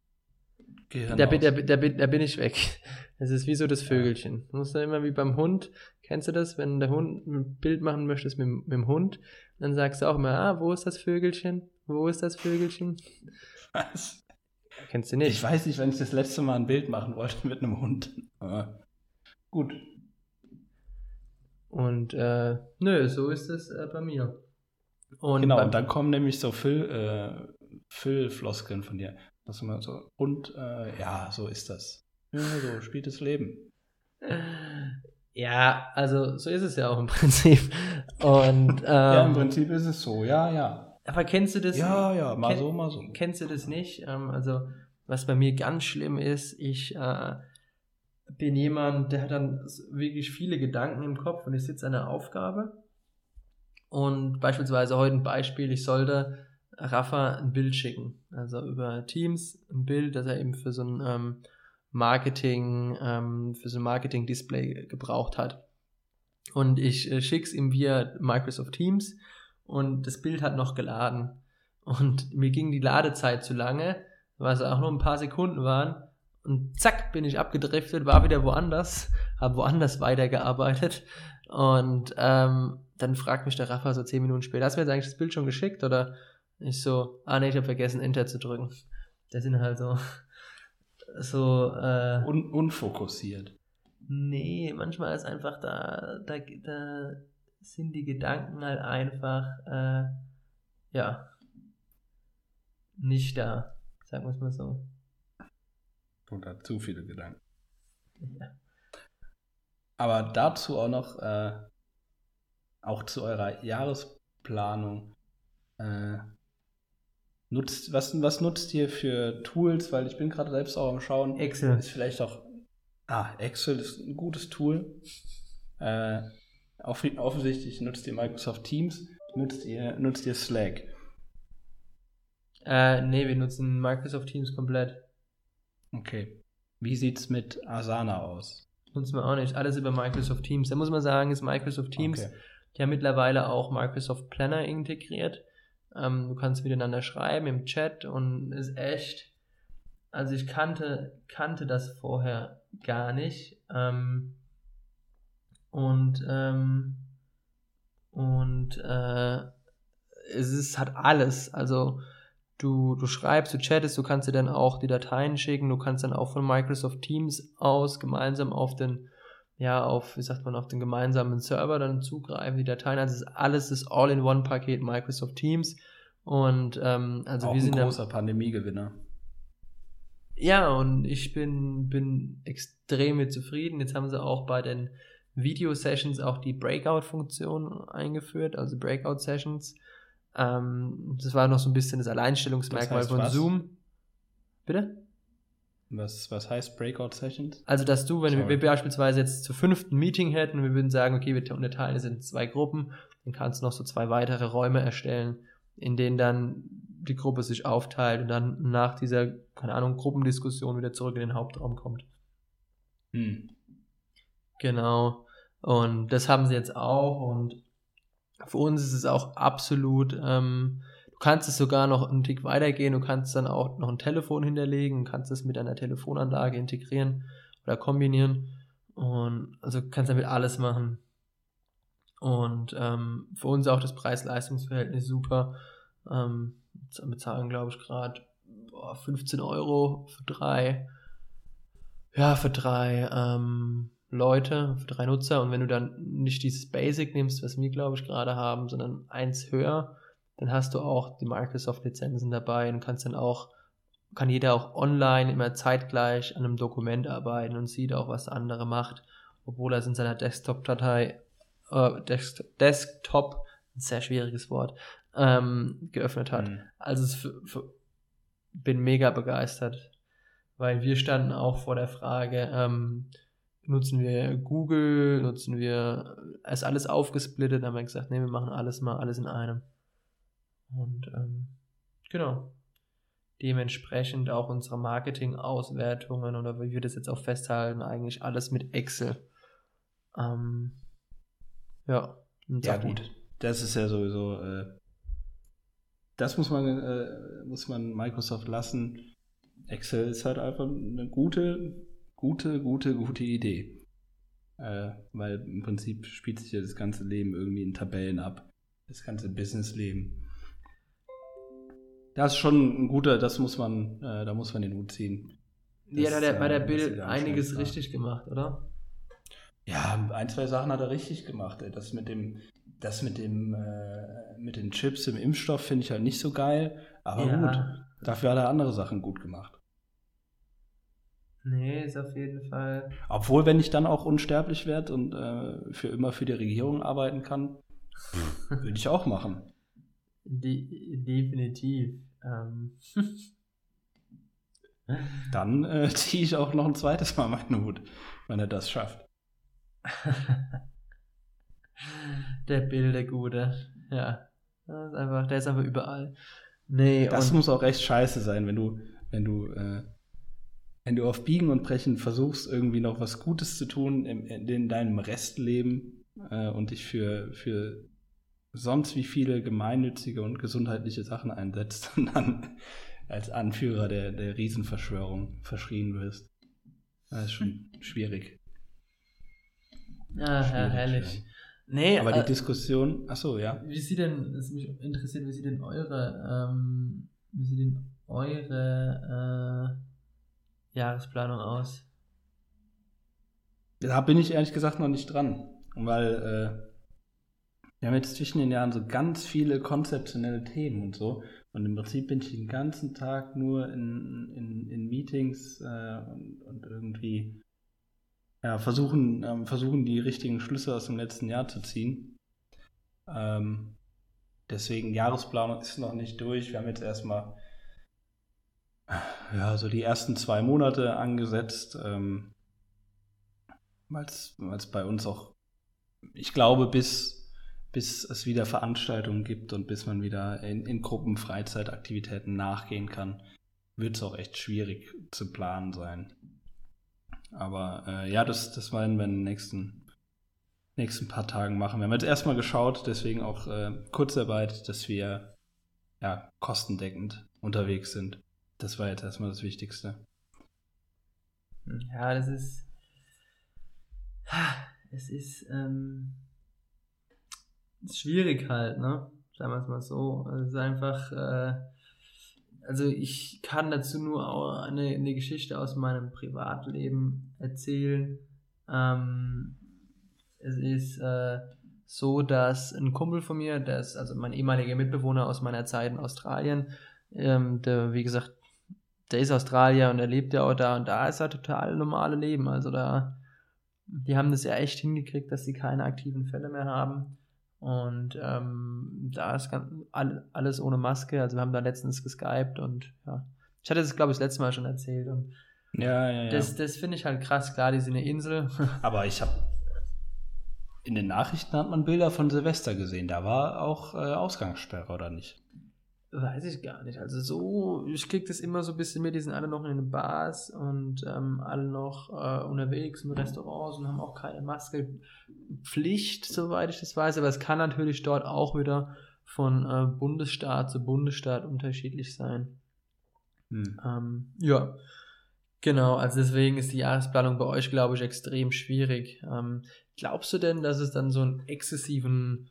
Gehirn Da bin, da, da, bin, da bin ich weg. [laughs] Das ist wie so das Vögelchen. Du musst dann immer wie beim Hund. Kennst du das, wenn der Hund ein Bild machen möchtest mit, dem- mit dem Hund? Dann sagst du auch immer, ah, wo ist das Vögelchen? Wo ist das Vögelchen? Was? Kennst du nicht? Ich weiß nicht, wenn ich das letzte Mal ein Bild machen wollte [laughs] mit einem Hund. Aber gut. Und äh, nö, so ist es äh, bei mir. Und genau, und dann kommen nämlich so Füll, äh, Füllfloskeln von dir. Das immer so, und äh, ja, so ist das. Ja, so spielt das Leben. Ja, also so ist es ja auch im [laughs] Prinzip. Und ähm, [laughs] ja, im Prinzip ist es so, ja, ja. aber kennst du das? Ja, ja, mal kenn- so, mal so. Kennst du das nicht? Ähm, also, was bei mir ganz schlimm ist, ich äh, bin jemand, der hat dann wirklich viele Gedanken im Kopf und ich sitze an einer Aufgabe. Und beispielsweise heute ein Beispiel, ich sollte Rafa ein Bild schicken. Also über Teams ein Bild, das er eben für so ein ähm, Marketing, ähm, für so ein Marketing-Display gebraucht hat. Und ich äh, schick's ihm via Microsoft Teams und das Bild hat noch geladen. Und mir ging die Ladezeit zu lange, weil es auch nur ein paar Sekunden waren. Und zack, bin ich abgedriftet, war wieder woanders, habe woanders weitergearbeitet. Und ähm, dann fragt mich der Rafa so zehn Minuten später, hast du mir jetzt eigentlich das Bild schon geschickt? Oder ich so, ah nee, ich habe vergessen, Enter zu drücken. Das sind halt so, so, äh, Un unfokussiert. Nee, manchmal ist einfach da, da, da sind die Gedanken halt einfach, äh, ja, nicht da, sagen wir es mal so. Und hat zu viele Gedanken. Ja. Aber dazu auch noch, äh, auch zu eurer Jahresplanung, äh, nutzt, was, was nutzt ihr für Tools? Weil ich bin gerade selbst auch am Schauen. Excel. Ist vielleicht auch, ah, Excel ist ein gutes Tool. Äh, off offensichtlich nutzt ihr Microsoft Teams, nutzt ihr, nutzt ihr Slack. Äh, nee, wir nutzen Microsoft Teams komplett. Okay. Wie sieht's mit Asana aus? Nutzen wir auch nicht. Alles über Microsoft Teams. Da muss man sagen, ist Microsoft Teams. Okay. Die haben mittlerweile auch Microsoft Planner integriert. Ähm, du kannst miteinander schreiben im Chat und ist echt. Also ich kannte, kannte das vorher gar nicht. Ähm, und ähm, und äh, es ist, hat alles. Also du, du schreibst, du chattest, du kannst dir dann auch die Dateien schicken, du kannst dann auch von Microsoft Teams aus gemeinsam auf den ja, auf, wie sagt man, auf den gemeinsamen Server dann zugreifen, die Dateien. Also ist alles das All-in-One-Paket Microsoft Teams. Und ähm, also auch wir ein sind da, großer Pandemiegewinner. ja, und ich bin, bin extrem mit zufrieden. Jetzt haben sie auch bei den Video-Sessions auch die Breakout-Funktion eingeführt, also Breakout-Sessions. Ähm, das war noch so ein bisschen das Alleinstellungsmerkmal Das heißt von was? Zoom. Bitte? Was, was heißt Breakout Sessions? Also, dass du, wenn Sorry. wir beispielsweise jetzt zu fünften Meeting hätten und wir würden sagen, okay, wir unterteilen es in zwei Gruppen, dann kannst du noch so zwei weitere Räume erstellen, in denen dann die Gruppe sich aufteilt und dann nach dieser, keine Ahnung, Gruppendiskussion wieder zurück in den Hauptraum kommt. Hm. Genau. Und das haben sie jetzt auch und für uns ist es auch absolut, ähm, du kannst es sogar noch einen Tick weitergehen, du kannst dann auch noch ein Telefon hinterlegen, kannst es mit einer Telefonanlage integrieren oder kombinieren und also kannst damit alles machen. Und ähm, für uns auch das Preis-Leistungs-Verhältnis super. Ähm, wir bezahlen, glaube ich, gerade 15 Euro für drei, ja, für drei ähm, Leute, für drei Nutzer. Und wenn du dann nicht dieses Basic nimmst, was wir, glaube ich, gerade haben, sondern eins höher, dann hast du auch die Microsoft-Lizenzen dabei und kannst dann auch, kann jeder auch online immer zeitgleich an einem Dokument arbeiten und sieht auch, was der andere macht, obwohl er es in seiner Desktop-Datei, äh, Desk Desktop, ein sehr schwieriges Wort, ähm, geöffnet hat. Hm. Also es für, für, bin mega begeistert, weil wir standen auch vor der Frage, ähm, nutzen wir Google, nutzen wir, ist alles aufgesplittet, haben wir gesagt, nee, wir machen alles mal, alles in einem. Und ähm, genau. Dementsprechend auch unsere Marketing-Auswertungen oder wie wir das jetzt auch festhalten, eigentlich alles mit Excel. Ähm, ja. Ja, die- gut. Das ist ja sowieso äh, das muss man, äh, muss man Microsoft lassen. Excel ist halt einfach eine gute, gute, gute, gute Idee. Äh, weil im Prinzip spielt sich ja das ganze Leben irgendwie in Tabellen ab. Das ganze Businessleben. Das ist schon ein guter, das muss man, äh, da muss man den Hut ziehen. Ja, da hat er bei der äh, Bild das ist einiges richtig gemacht, oder? Ja, ein, zwei Sachen hat er richtig gemacht. ey. Das mit dem, das mit dem, äh, mit den Chips im Impfstoff finde ich halt nicht so geil. Aber Ja. gut, dafür hat er andere Sachen gut gemacht. Nee, ist auf jeden Fall. Obwohl, wenn ich dann auch unsterblich werde und äh, für immer für die Regierung arbeiten kann, [laughs] würde ich auch machen. De definitiv. Ähm. [laughs] Dann äh, [laughs] ziehe ich auch noch ein zweites Mal meinen Hut, wenn er das schafft. der Bill, der Gute. Ja. Das ist einfach, der ist einfach überall. Nee, Das muss auch echt scheiße sein, wenn du, wenn du, äh, wenn du auf Biegen und Brechen versuchst, irgendwie noch was Gutes zu tun in, in deinem Restleben äh, und dich für, für sonst wie viele gemeinnützige und gesundheitliche Sachen einsetzt und [laughs] dann als Anführer der, der Riesenverschwörung verschrien wirst. Das ist schon schwierig. ja, schwierig, herrlich. schwierig. Nee, Aber äh, die Diskussion, ach so, ja. Wie sieht denn, es mich interessiert, wie sieht denn eure, ähm, wie sieht denn eure äh, Jahresplanung aus? Da bin ich ehrlich gesagt noch nicht dran, weil äh, wir haben jetzt zwischen den Jahren so ganz viele konzeptionelle Themen und so. Und im Prinzip bin ich den ganzen Tag nur in, in, in Meetings äh, und, und irgendwie ja, versuchen, ähm, versuchen, die richtigen Schlüsse aus dem letzten Jahr zu ziehen. Ähm, deswegen Jahresplanung ist noch nicht durch. Wir haben jetzt erstmal ja, so die ersten zwei Monate angesetzt. Ähm, weil es bei uns auch, ich glaube, bis, bis es wieder Veranstaltungen gibt und bis man wieder in, in Gruppen Freizeitaktivitäten nachgehen kann, wird es auch echt schwierig zu planen sein. Aber äh, ja, das, das werden wir in den nächsten, nächsten paar Tagen machen. Wir haben jetzt erstmal geschaut, deswegen auch äh, Kurzarbeit, dass wir ja kostendeckend unterwegs sind. Das war jetzt erstmal das Wichtigste. Ja, das ist. Es ist, ähm, ist schwierig halt, ne? Sagen wir es mal so. Also Es ist einfach, äh, also ich kann dazu nur auch eine, eine Geschichte aus meinem Privatleben erzählen. Ähm, es ist äh, so, dass ein Kumpel von mir, der ist also mein ehemaliger Mitbewohner aus meiner Zeit in Australien, ähm, der, wie gesagt, der ist Australier und er lebt ja auch da und da ist er total normale Leben. Also da, die haben das ja echt hingekriegt, dass sie keine aktiven Fälle mehr haben. Und ähm, da ist ganz, all, alles ohne Maske. Also wir haben da letztens geskypt und ja. Ich hatte das, glaube ich, das letzte Mal schon erzählt. Und Ja, ja, ja. das, das finde ich halt krass. Klar, die sind eine Insel. [laughs] Aber ich habe in den Nachrichten hat man Bilder von Silvester gesehen. Da war auch äh, Ausgangssperre, oder nicht? Weiß ich gar nicht. Also so, ich krieg das immer so ein bisschen mit, die sind alle noch in den Bars und ähm, alle noch äh, unterwegs in Restaurants und haben auch keine Maske. Pflicht, soweit ich das weiß, aber es kann natürlich dort auch wieder von äh, Bundesstaat zu Bundesstaat unterschiedlich sein. Hm. Ähm, ja, genau. Also deswegen ist die Jahresplanung bei euch, glaube ich, extrem schwierig. Ähm, glaubst du denn, dass es dann so einen exzessiven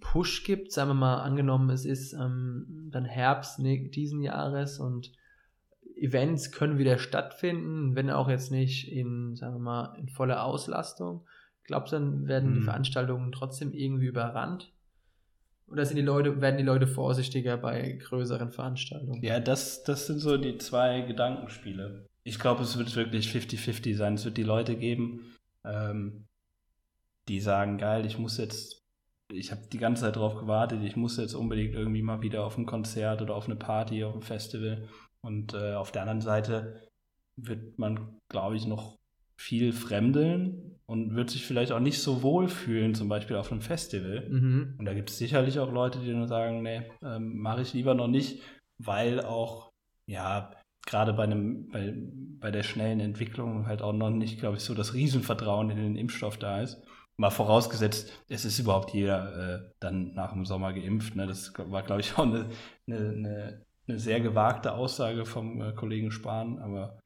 Push gibt? Sagen wir mal, angenommen, es ist ähm, dann Herbst ne, diesen Jahres und Events können wieder stattfinden, wenn auch jetzt nicht in, sagen wir mal, in voller Auslastung. Glaubst du, dann werden die Hm. Veranstaltungen trotzdem irgendwie überrannt? Oder sind die Leute, werden die Leute vorsichtiger bei größeren Veranstaltungen? Ja, das, das sind so die zwei Gedankenspiele. Ich glaube, es wird wirklich 50-50 sein. Es wird die Leute geben, ähm, die sagen, geil, ich muss jetzt, ich habe die ganze Zeit drauf gewartet, ich muss jetzt unbedingt irgendwie mal wieder auf ein Konzert oder auf eine Party, auf ein Festival. Und äh, auf der anderen Seite wird man, glaube ich, noch viel fremdeln und wird sich vielleicht auch nicht so wohl fühlen, zum Beispiel auf einem Festival. Mhm. Und da gibt es sicherlich auch Leute, die dann sagen, nee, ähm, mache ich lieber noch nicht, weil auch, ja, gerade bei einem, bei, bei der schnellen Entwicklung halt auch noch nicht, glaube ich, so das Riesenvertrauen in den Impfstoff da ist. Mal vorausgesetzt, es ist überhaupt jeder äh, dann nach dem Sommer geimpft. Ne? Das war, glaube ich, auch eine, eine, eine, eine, sehr gewagte Aussage vom äh, Kollegen Spahn, aber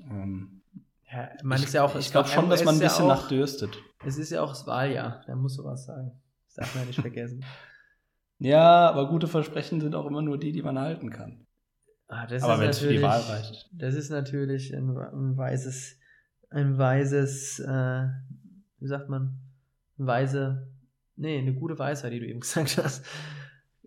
ähm, ja, man ich, ist ja auch, ich glaube schon, dass man ein bisschen ja auch, nachdürstet. Es ist ja auch das Wahljahr, da muss sowas sagen. Das darf man ja nicht vergessen. [laughs] ja, aber gute Versprechen sind auch immer nur die, die man halten kann. Ah, aber wenn es für die Wahl reicht. Das ist natürlich ein, ein weises, ein weises, äh, wie sagt man, weise, nee, eine gute Weisheit, die du eben [laughs] gesagt hast.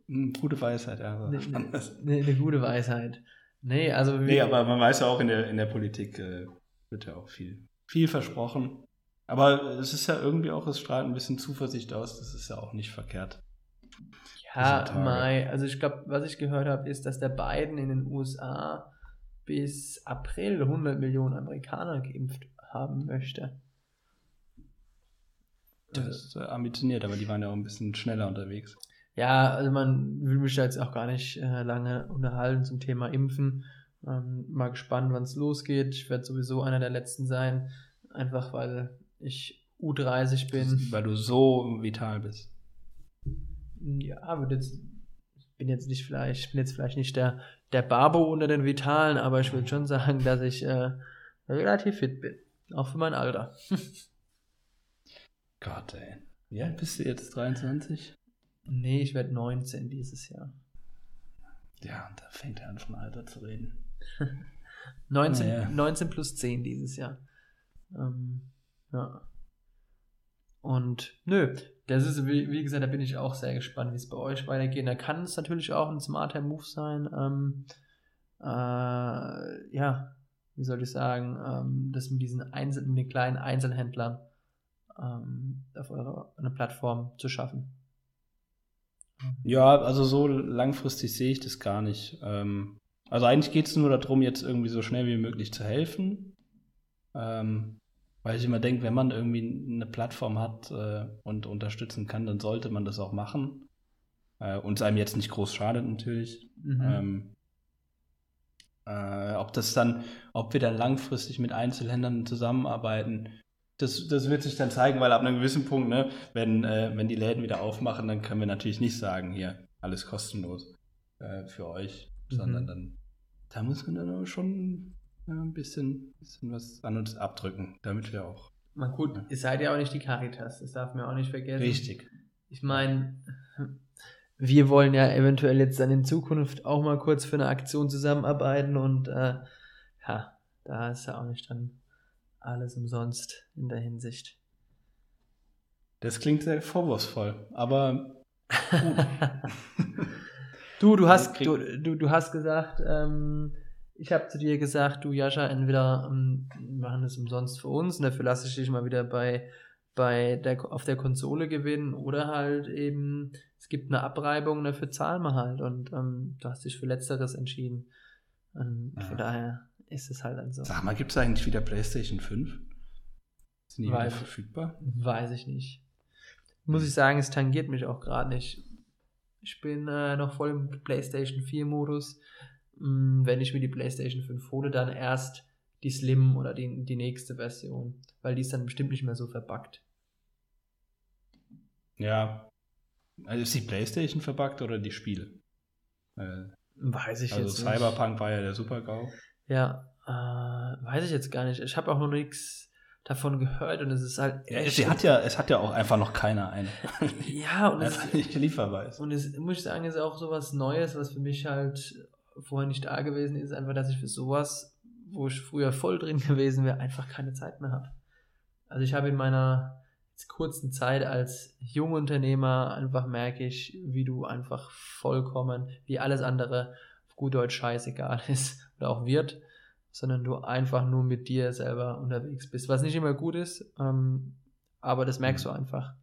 Eine gute Weisheit, ja. Eine, eine, eine, gute Weisheit. Nee, also. Nee, aber man weiß ja auch in der, in der Politik äh, wird ja auch viel, viel versprochen. Aber es ist ja irgendwie auch, es strahlt ein bisschen Zuversicht aus, das ist ja auch nicht verkehrt. Ja, Mai, also ich glaube, was ich gehört habe, ist, dass der Biden in den USA bis April 100 Millionen Amerikaner geimpft haben möchte. Das ist äh, ambitioniert, aber die waren ja auch ein bisschen schneller unterwegs. Ja, also man will mich da jetzt auch gar nicht äh, lange unterhalten zum Thema Impfen. Ähm, mal gespannt, wann es losgeht. Ich werde sowieso einer der Letzten sein, einfach weil ich U30 bin. Weil du so vital bist. Ja, aber jetzt, ich bin jetzt nicht vielleicht, ich bin jetzt vielleicht nicht der, der Barbo unter den Vitalen, aber ich würde schon sagen, dass ich äh, relativ fit bin. Auch für mein Alter. [laughs] Gott, ey. Wie alt bist du jetzt? 23? Nee, ich werde 19 dieses Jahr. Ja, und da fängt er an, von Alter zu reden. [laughs] 19, ja. 19 plus 10 dieses Jahr. Ähm, ja. Und nö, das ist, wie, wie, gesagt, da bin ich auch sehr gespannt, wie es bei euch weitergeht. Da kann es natürlich auch ein smarter Move sein. Ähm, äh, ja, wie soll ich sagen, ähm, das mit diesen Einzel mit den kleinen Einzelhändlern ähm, auf eurer eine Plattform zu schaffen. Ja, also so langfristig sehe ich das gar nicht. Ähm, also eigentlich geht es nur darum, jetzt irgendwie so schnell wie möglich zu helfen. Ähm, weil ich immer denke, wenn man irgendwie eine Plattform hat äh, und unterstützen kann, dann sollte man das auch machen. Äh, und es einem jetzt nicht groß schadet natürlich. Mhm. Ähm, äh, ob das dann, ob wir dann langfristig mit Einzelhändlern zusammenarbeiten, das, das wird sich dann zeigen, weil ab einem gewissen Punkt, ne, wenn, äh, wenn die Läden wieder aufmachen, dann können wir natürlich nicht sagen, hier, alles kostenlos äh, für euch, mhm. sondern dann, da muss man dann schon äh, ein bisschen, bisschen was an uns abdrücken, damit wir auch. Na gut, ja. ihr seid ja auch nicht die Caritas, das darf man auch nicht vergessen. Richtig. Ich meine, wir wollen ja eventuell jetzt dann in Zukunft auch mal kurz für eine Aktion zusammenarbeiten und äh, ja, da ist ja auch nicht dann alles umsonst in der Hinsicht. Das klingt sehr vorwurfsvoll, aber [laughs] du, du hast, du, du, du hast gesagt, ähm, ich habe zu dir gesagt, du Jascha, entweder ähm, machen das umsonst für uns und dafür lasse ich dich mal wieder bei, bei der, auf der Konsole gewinnen oder halt eben, es gibt eine Abreibung, dafür zahlen wir halt und ähm, du hast dich für Letzteres entschieden. Und von daher ist es halt dann so. Sag mal, gibt es eigentlich wieder PlayStation 5? Sind die wieder verfügbar? Weiß ich nicht. Muss ich sagen, es tangiert mich auch gerade nicht. Ich bin äh, noch voll im PlayStation 4 Modus. Hm, wenn ich mir die PlayStation 5 hole, dann erst die Slim oder die, die nächste Version, weil die ist dann bestimmt nicht mehr so verbuggt. Ja. Also ist die PlayStation verbuggt oder die Spiele? Äh, Weiß ich also jetzt nicht. Also Cyberpunk war ja der Super-GAU. Ja, äh, weiß ich jetzt gar nicht. Ich habe auch noch nichts davon gehört und es ist halt. Ja, sie hat ja, es hat ja auch einfach noch keiner eine. [laughs] ja, und es nicht lieferbar ist. Und es muss ich sagen, ist auch so was Neues, was für mich halt vorher nicht da gewesen ist, einfach, dass ich für sowas, wo ich früher voll drin gewesen wäre, einfach keine Zeit mehr habe. Also ich habe in meiner kurzen Zeit als Jungunternehmer einfach merke ich, wie du einfach vollkommen, wie alles andere auf gut Deutsch scheißegal ist oder auch wird, sondern du einfach nur mit dir selber unterwegs bist. Was nicht immer gut ist, ähm, aber das merkst du mhm. einfach.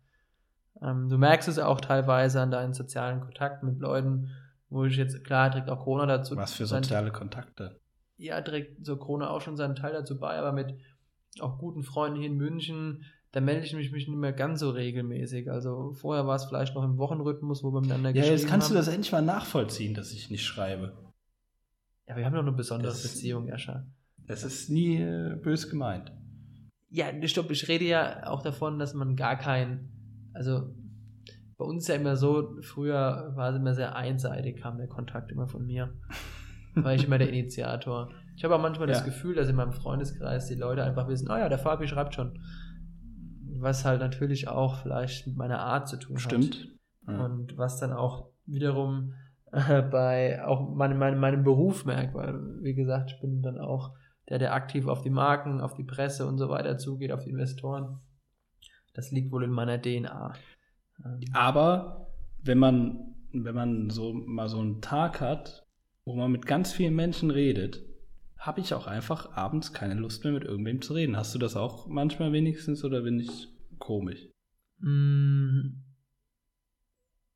Ähm, du merkst es auch teilweise an deinen sozialen Kontakten mit Leuten, wo ich jetzt, klar, trägt auch Corona dazu. Was für soziale sein, Kontakte? Ja, trägt so Corona auch schon seinen Teil dazu bei, aber mit auch guten Freunden hier in München, da melde ich mich, mich nicht mehr ganz so regelmäßig. Also vorher war es vielleicht noch im Wochenrhythmus, wo wir miteinander Ja, jetzt kannst haben. du das endlich mal nachvollziehen, dass ich nicht schreibe. Ja, wir haben doch eine besondere das, Beziehung, Jascha. Das ist nie äh, bös gemeint. Ja, stopp, ich rede ja auch davon, dass man gar kein, also bei uns ist ja immer so, früher war es immer sehr einseitig, kam der Kontakt immer von mir. [laughs] War ich immer der Initiator. Ich habe auch manchmal ja. das Gefühl, dass in meinem Freundeskreis die Leute einfach wissen, oh ja, der Fabi schreibt schon. Was halt natürlich auch vielleicht mit meiner Art zu tun Stimmt. hat. Stimmt. Und was dann auch wiederum äh, [laughs] bei auch meinem, meinem, meinem Beruf merkt, weil, wie gesagt, ich bin dann auch der, der aktiv auf die Marken, auf die Presse und so weiter zugeht, auf die Investoren. Das liegt wohl in meiner DNA. Ähm. Aber wenn man, wenn man so mal so einen Tag hat, wo man mit ganz vielen Menschen redet, habe ich auch einfach abends keine Lust mehr mit irgendwem zu reden. Hast du das auch manchmal wenigstens oder bin ich komisch? Mm,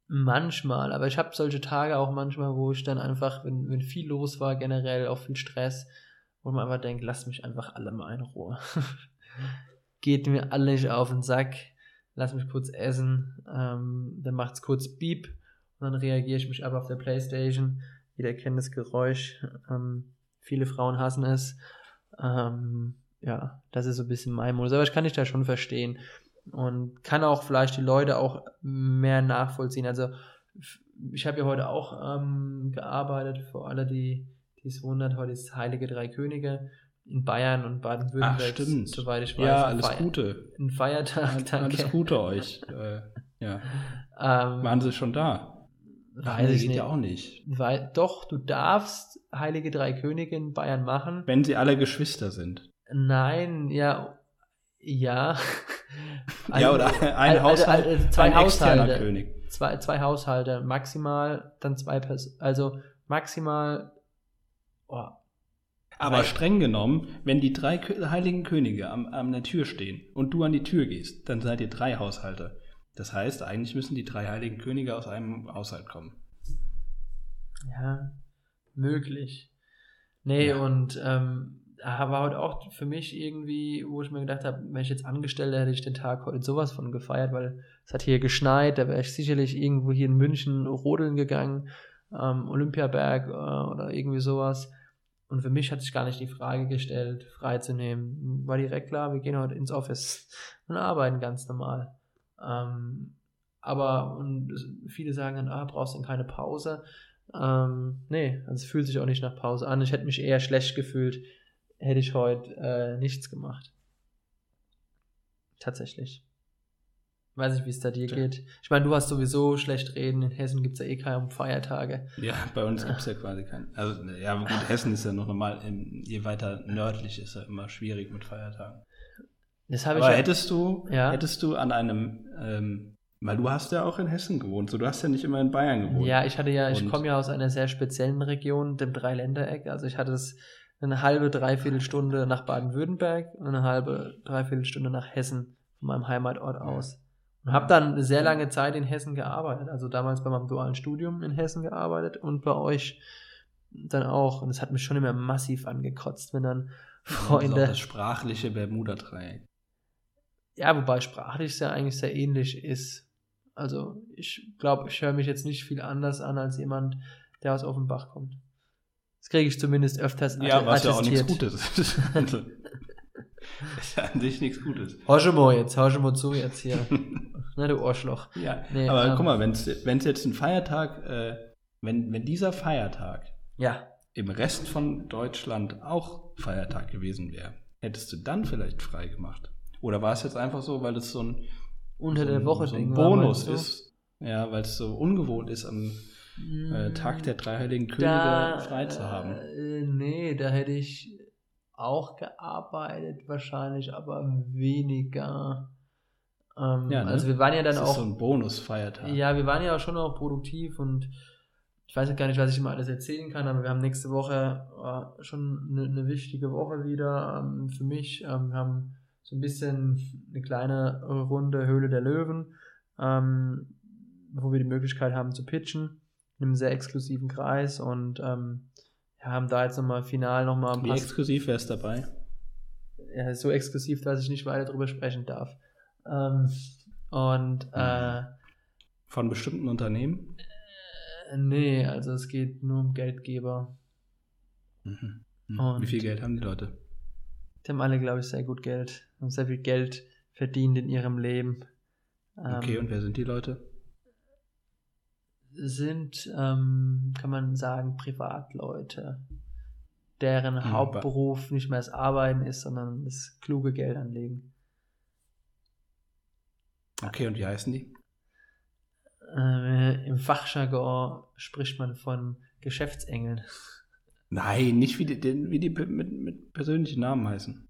manchmal, aber ich habe solche Tage auch manchmal, wo ich dann einfach, wenn, wenn viel los war, generell auch viel Stress, wo man einfach denkt, lass mich einfach alle mal in Ruhe. [laughs] Geht mir alle nicht auf den Sack, lass mich kurz essen, ähm, dann macht's kurz Beep und dann reagiere ich mich ab auf der Playstation. Jeder kennt das Geräusch. Ähm, Viele Frauen hassen es. Ähm, ja, das ist so ein bisschen mein Modus. Aber ich kann dich da schon verstehen. Und kann auch vielleicht die Leute auch mehr nachvollziehen. Also ich habe ja heute auch ähm, gearbeitet, für alle, die es wundert, heute ist Heilige Drei Könige in Bayern und Baden-Württemberg, stimmt. soweit ich weiß. Ja, alles Feier Gute. Ein Feiertag, danke. Alles Gute euch. [laughs] äh, ja. Ähm, Waren sie schon da? Weiß ich nicht. ja auch nicht. Weil, doch, du darfst Heilige Drei Könige in Bayern machen. Wenn sie alle Geschwister sind. Nein, ja, ja. [laughs] ja, oder ein also, Haushalt, also, zwei ein Haushalte. König. Zwei, zwei Haushalte, maximal dann zwei Personen. Also maximal. Oh, aber streng genommen, wenn die drei heiligen Könige am, an der Tür stehen und du an die Tür gehst, dann seid ihr drei Haushalte. Das heißt, eigentlich müssen die drei heiligen Könige aus einem Haushalt kommen. Ja, möglich. Nee, ja. und ähm, war heute auch für mich irgendwie, wo ich mir gedacht habe, wenn ich jetzt Angestellter hätte ich den Tag heute sowas von gefeiert, weil es hat hier geschneit, da wäre ich sicherlich irgendwo hier in München rodeln gegangen, ähm, Olympiaberg äh, oder irgendwie sowas. Und für mich hat sich gar nicht die Frage gestellt, freizunehmen. War direkt klar, wir gehen heute ins Office [laughs] und arbeiten ganz normal. Ähm, aber und viele sagen dann, ah, brauchst du denn keine Pause? Ähm, nee, also es fühlt sich auch nicht nach Pause an. Ich hätte mich eher schlecht gefühlt, hätte ich heute äh, nichts gemacht. Tatsächlich. Weiß nicht, wie es da dir ja. geht. Ich meine, du hast sowieso schlecht reden. In Hessen gibt es ja eh keine Feiertage. Ja, bei uns gibt es ja quasi keinen. Also, ja, gut, Hessen ist ja noch normal. Je weiter nördlich ist ja immer schwierig mit Feiertagen. Das habe Aber ich hättest du, ja. hättest du an einem, ähm, weil du hast ja auch in Hessen gewohnt, so du hast ja nicht immer in Bayern gewohnt. Ja, ich hatte ja, ich komme ja aus einer sehr speziellen Region, dem Dreiländereck. Also ich hatte es eine halbe, dreiviertel Stunde nach Baden-Württemberg und eine halbe, dreiviertel Stunde nach Hessen von meinem Heimatort aus. Und habe dann eine sehr lange Zeit in Hessen gearbeitet. Also damals bei meinem dualen Studium in Hessen gearbeitet und bei euch dann auch. Und es hat mich schon immer massiv angekotzt, wenn dann Freunde. Das, ist auch das sprachliche Bermuda-Dreieck. Ja, wobei sprachlich ja eigentlich sehr ähnlich ist. Also ich glaube, ich höre mich jetzt nicht viel anders an als jemand, der aus Offenbach kommt. Das kriege ich zumindest öfters Ja, was ja auch nichts Gutes ist. [laughs] ist ja an sich nichts Gutes. Hoschemo jetzt, Hoschemo zu jetzt hier. [laughs] Na, du Arschloch. Ja, nee, aber ähm, guck mal, wenn es jetzt ein Feiertag, äh, wenn, wenn dieser Feiertag ja. im Rest von Deutschland auch Feiertag gewesen wäre, hättest du dann vielleicht frei gemacht? Oder war es jetzt einfach so, weil es so ein unter so der Woche so ein Bonus ist? Ja, weil es so ungewohnt ist, am äh, Tag der drei heiligen Könige da, frei zu haben. Äh, nee, da hätte ich auch gearbeitet, wahrscheinlich, aber weniger. Ähm, ja, ne? Also wir waren ja dann das auch. Ist so ein Bonusfeiertag. Ja, wir waren ja auch schon auch produktiv und ich weiß gar nicht, was ich immer alles erzählen kann, aber wir haben nächste Woche äh, schon eine, eine, wichtige Woche wieder ähm, für mich. Ähm, wir haben so ein bisschen eine kleine Runde Höhle der Löwen, ähm, wo wir die Möglichkeit haben zu pitchen einem sehr exklusiven Kreis und ähm, haben da jetzt nochmal final nochmal ein paar. Wie exklusiv wäre es dabei? Ja, so exklusiv, dass ich nicht weiter drüber sprechen darf. Ähm, und äh, von bestimmten Unternehmen? Äh, nee, also es geht nur um Geldgeber. Mhm. Mhm. Wie viel Geld haben die Leute? Die haben alle, glaube ich, sehr gut Geld. Haben sehr viel Geld verdient in ihrem Leben. Okay, Ähm, und wer sind die Leute? Sind, ähm, kann man sagen, Privatleute, deren Hm, Hauptberuf nicht mehr das Arbeiten ist, sondern das kluge Geld anlegen. Okay, und wie heißen die? Äh, Im Fachjargon spricht man von Geschäftsengeln. Nein, nicht wie die, wie die mit, mit persönlichen Namen heißen.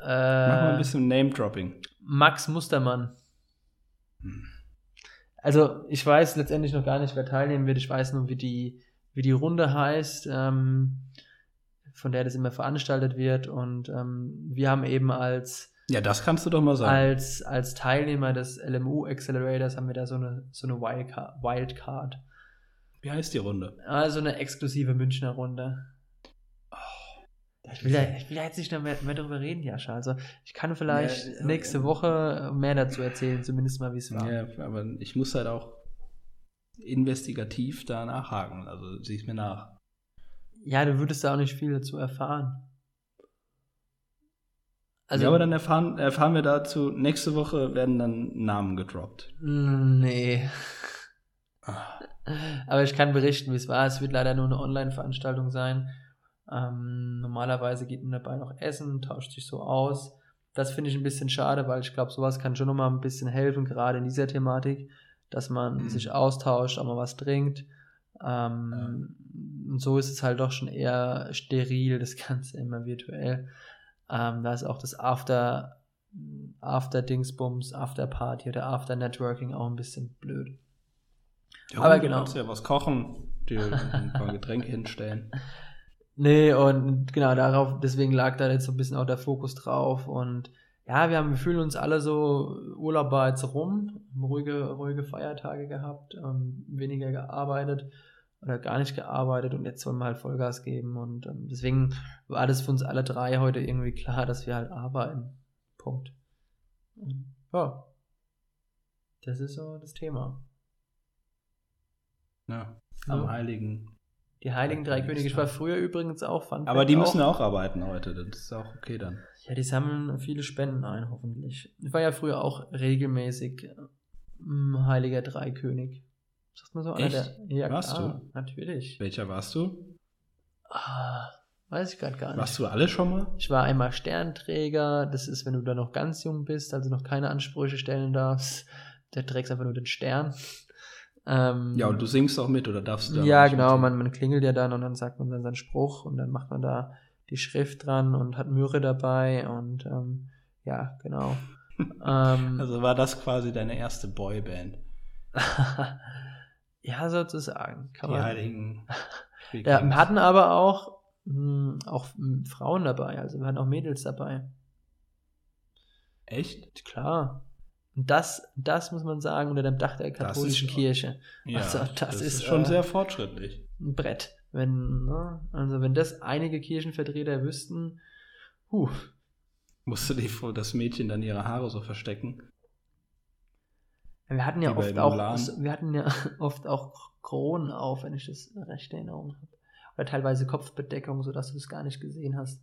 Äh, Mach mal ein bisschen Name-Dropping. Max Mustermann. Hm. Also ich weiß letztendlich noch gar nicht, wer teilnehmen wird. Ich weiß nur, wie die, wie die Runde heißt, ähm, von der das immer veranstaltet wird. Und ähm, wir haben eben als, Ja, das kannst du doch mal sagen. als, als Teilnehmer des LMU Accelerators haben wir da so eine, so eine Wildcard. Wildcard. Wie heißt die Runde? Also eine exklusive Münchner Runde. Ich will, da, ich will da jetzt nicht mehr, mehr darüber reden, Jascha. Also ich kann vielleicht Ja, ja, nächste. Woche mehr dazu erzählen, zumindest mal, wie es war. Ja, aber ich muss halt auch investigativ da nachhaken. Also sieh es mir nach. Ja, du würdest da auch nicht viel dazu erfahren. Also, ja, aber dann erfahren, erfahren wir dazu, nächste Woche werden dann Namen gedroppt. Mm, Nee. Ah. Aber ich kann berichten, wie es war. Es wird leider nur eine Online-Veranstaltung sein. Ähm, normalerweise geht man dabei noch essen, tauscht sich so aus. Das finde ich ein bisschen schade, weil ich glaube, sowas kann schon nochmal ein bisschen helfen, gerade in dieser Thematik, dass man Mhm. sich austauscht, auch mal was trinkt. Ähm, Und so ist es halt doch schon eher steril, das [laughs] Ganze immer virtuell. Ähm, da ist auch das After, After-Dingsbums, After-Party oder After-Networking auch ein bisschen blöd. Ja, Aber genau. Du kannst ja was kochen, dir [laughs] ein paar Getränke hinstellen. Nee, und genau darauf, deswegen lag da jetzt so ein bisschen auch der Fokus drauf. Und ja, wir haben, wir fühlen uns alle so, Urlaub war jetzt rum, ruhige, ruhige Feiertage gehabt, ähm, weniger gearbeitet oder gar nicht gearbeitet und jetzt wollen wir halt Vollgas geben. Und ähm, deswegen war das für uns alle drei heute irgendwie klar, dass wir halt arbeiten. Punkt. Und, ja. Das ist so das Thema. Ja, am Ja. Heiligen. Die Heiligen Drei Könige. Ich war früher übrigens auch fand Aber die müssen auch arbeiten heute, das ist auch okay dann. Ja, die sammeln viele Spenden ein, hoffentlich. Ich war ja früher auch regelmäßig ähm, Heiliger Dreikönig. Sagt man so? Einer Echt? Der, ja, Warst klar, natürlich. Welcher warst du? Ah, weiß ich gerade gar nicht. Warst du alle schon mal? Ich war einmal Sternträger. Das ist, wenn du da noch ganz jung bist, also noch keine Ansprüche stellen darfst. Der trägst einfach nur den Stern. Ähm, Ja, und du singst auch mit oder darfst du da Ja, genau, man, man klingelt ja dann und dann sagt man dann seinen Spruch und dann macht man da die Schrift dran und hat Myrrhe dabei und ähm, ja, genau. [laughs] ähm, Also war das quasi deine erste Boyband. [laughs] ja, sozusagen. Kann die man. heiligen. [laughs] Ja, wir hatten aber auch, mh, auch mh, Frauen dabei, also wir hatten auch Mädels dabei. Echt? Klar. Und das, das muss man sagen, unter dem Dach der Das ist- katholischen Kirche. Ja, Also, das ist, schon äh, sehr fortschrittlich. Ein Brett. Wenn, ne? Also wenn das einige Kirchenvertreter wüssten, huh, Musste die das Mädchen dann ihre Haare so verstecken? Wir hatten ja oft auch, wir hatten ja [laughs] oft auch Kronen auf, wenn ich das recht in Erinnerung habe. Oder teilweise Kopfbedeckung, sodass du das gar nicht gesehen hast.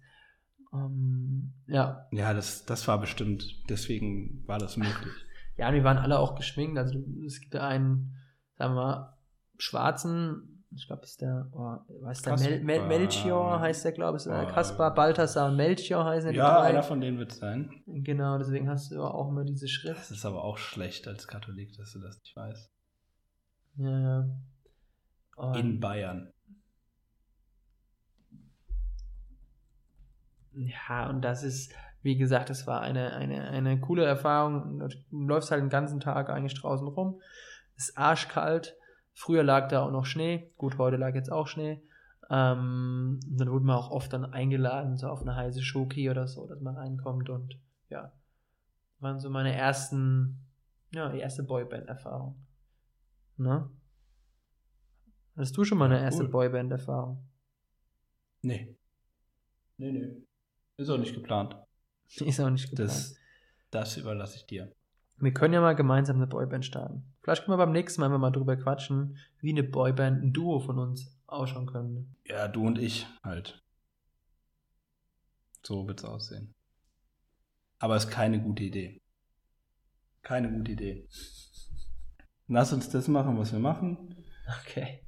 Ähm, ja. Ja, das, das war bestimmt, deswegen war das möglich. [laughs] Ja, wir waren alle auch geschminkt. Also es gibt einen, sagen wir mal, schwarzen, ich glaube, ist der, oh, weiß der Mel Mel. Melchior heißt der, glaube ich, Oh. Kaspar, Balthasar und Melchior heißen die ja, drei. einer von denen wird es sein. Genau, deswegen hast du auch immer diese Das Schrift. ist aber auch schlecht als Katholik, dass du das nicht weißt. Ja, ja. Und- In Bayern. Ja, und das ist, wie gesagt, das war eine, eine, eine coole Erfahrung. Du läufst halt den ganzen Tag eigentlich draußen rum. Es ist arschkalt. Früher lag da auch noch Schnee. Gut, heute lag jetzt auch Schnee. Ähm, dann wurde man auch oft dann eingeladen, so auf eine heiße Schoki oder so, dass man reinkommt. Und ja, waren so meine ersten, ja, die erste Boyband-Erfahrung. Ne? Hast du schon mal eine erste Cool. Boyband-Erfahrung? Nee. Nee, nee. Ist auch nicht geplant. [laughs] Ist auch nicht geplant. Das, das überlasse ich dir. Wir können ja mal gemeinsam eine Boyband starten. Vielleicht können wir beim nächsten Mal mal drüber quatschen, wie eine Boyband, ein Duo von uns ausschauen könnte. Ja, du und ich halt. So wird's aussehen. Aber ist keine gute Idee. Keine gute Idee. Lass uns das machen, was wir machen. Okay.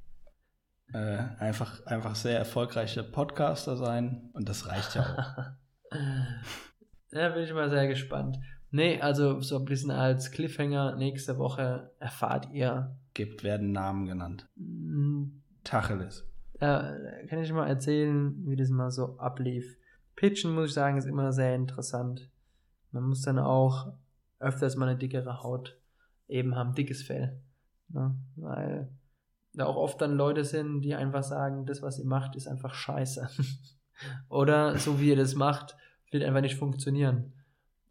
Äh, einfach, einfach sehr erfolgreicher Podcaster sein und das reicht ja auch. [laughs] da bin ich mal sehr gespannt. Nee, also so ein bisschen als Cliffhanger nächste Woche erfahrt ihr. Gibt, werden Namen genannt. Mm, Tacheles. Da kann ich mal erzählen, wie das mal so ablief. Pitchen, muss ich sagen, ist immer sehr interessant. Man muss dann auch öfters mal eine dickere Haut eben haben, dickes Fell. Ne? Weil da auch oft dann Leute sind, die einfach sagen, das, was ihr macht, ist einfach scheiße. [laughs] Oder so wie ihr das macht, wird einfach nicht funktionieren.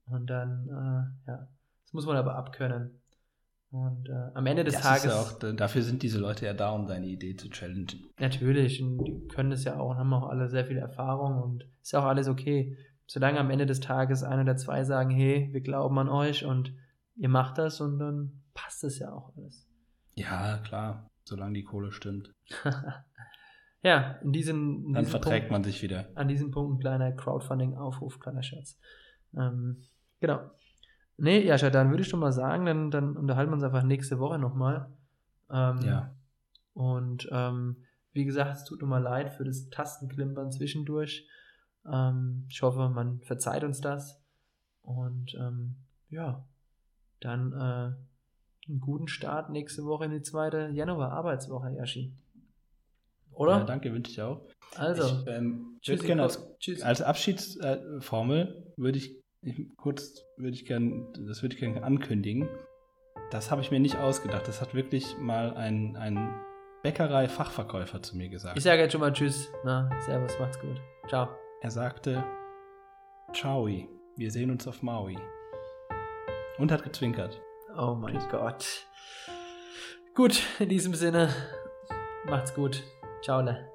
Und dann, äh, ja, das muss man aber abkönnen. Und äh, am Ende des Das Tages. ja auch, dafür sind diese Leute ja da, um deine Idee zu challengen. Natürlich, und die können das ja auch und haben auch alle sehr viel Erfahrung und ist ja auch alles okay. Solange am Ende des Tages ein oder zwei sagen, hey, wir glauben an euch und ihr macht das und dann passt es ja auch alles. Ja, klar, solange die Kohle stimmt. [laughs] ja, in diesem, in Dann diesem verträgt Punkt, man sich wieder. an diesem Punkt ein kleiner Crowdfunding-Aufruf, kleiner Scherz. Ähm, genau. Nee, Jascha, dann würde ich schon mal sagen, dann, dann unterhalten wir uns einfach nächste Woche nochmal. Ähm, Ja. Und ähm, wie gesagt, es tut mir mal leid für das Tastenklimpern zwischendurch. Ähm, ich hoffe, man verzeiht uns das. Und ähm, ja, dann äh, einen guten Start nächste Woche in die zweite Januar-Arbeitswoche, Yashi. Oder? Ja, danke, wünsche ich auch. also, ich ähm, tschüss, würde gerne als, tschüss. als Abschiedsformel würde ich, ich kurz würde ich gerne, das würde ich gerne ankündigen. Das habe ich mir nicht ausgedacht. Das hat wirklich mal ein, ein Bäckerei-Fachverkäufer zu mir gesagt. Ich sage jetzt schon mal Tschüss. Na, Servus, macht's gut. Ciao. Er sagte, Ciao, wir sehen uns auf Maui. Und hat gezwinkert. Oh mein Gott. Gut, in diesem Sinne, macht's gut. Ciao. Le.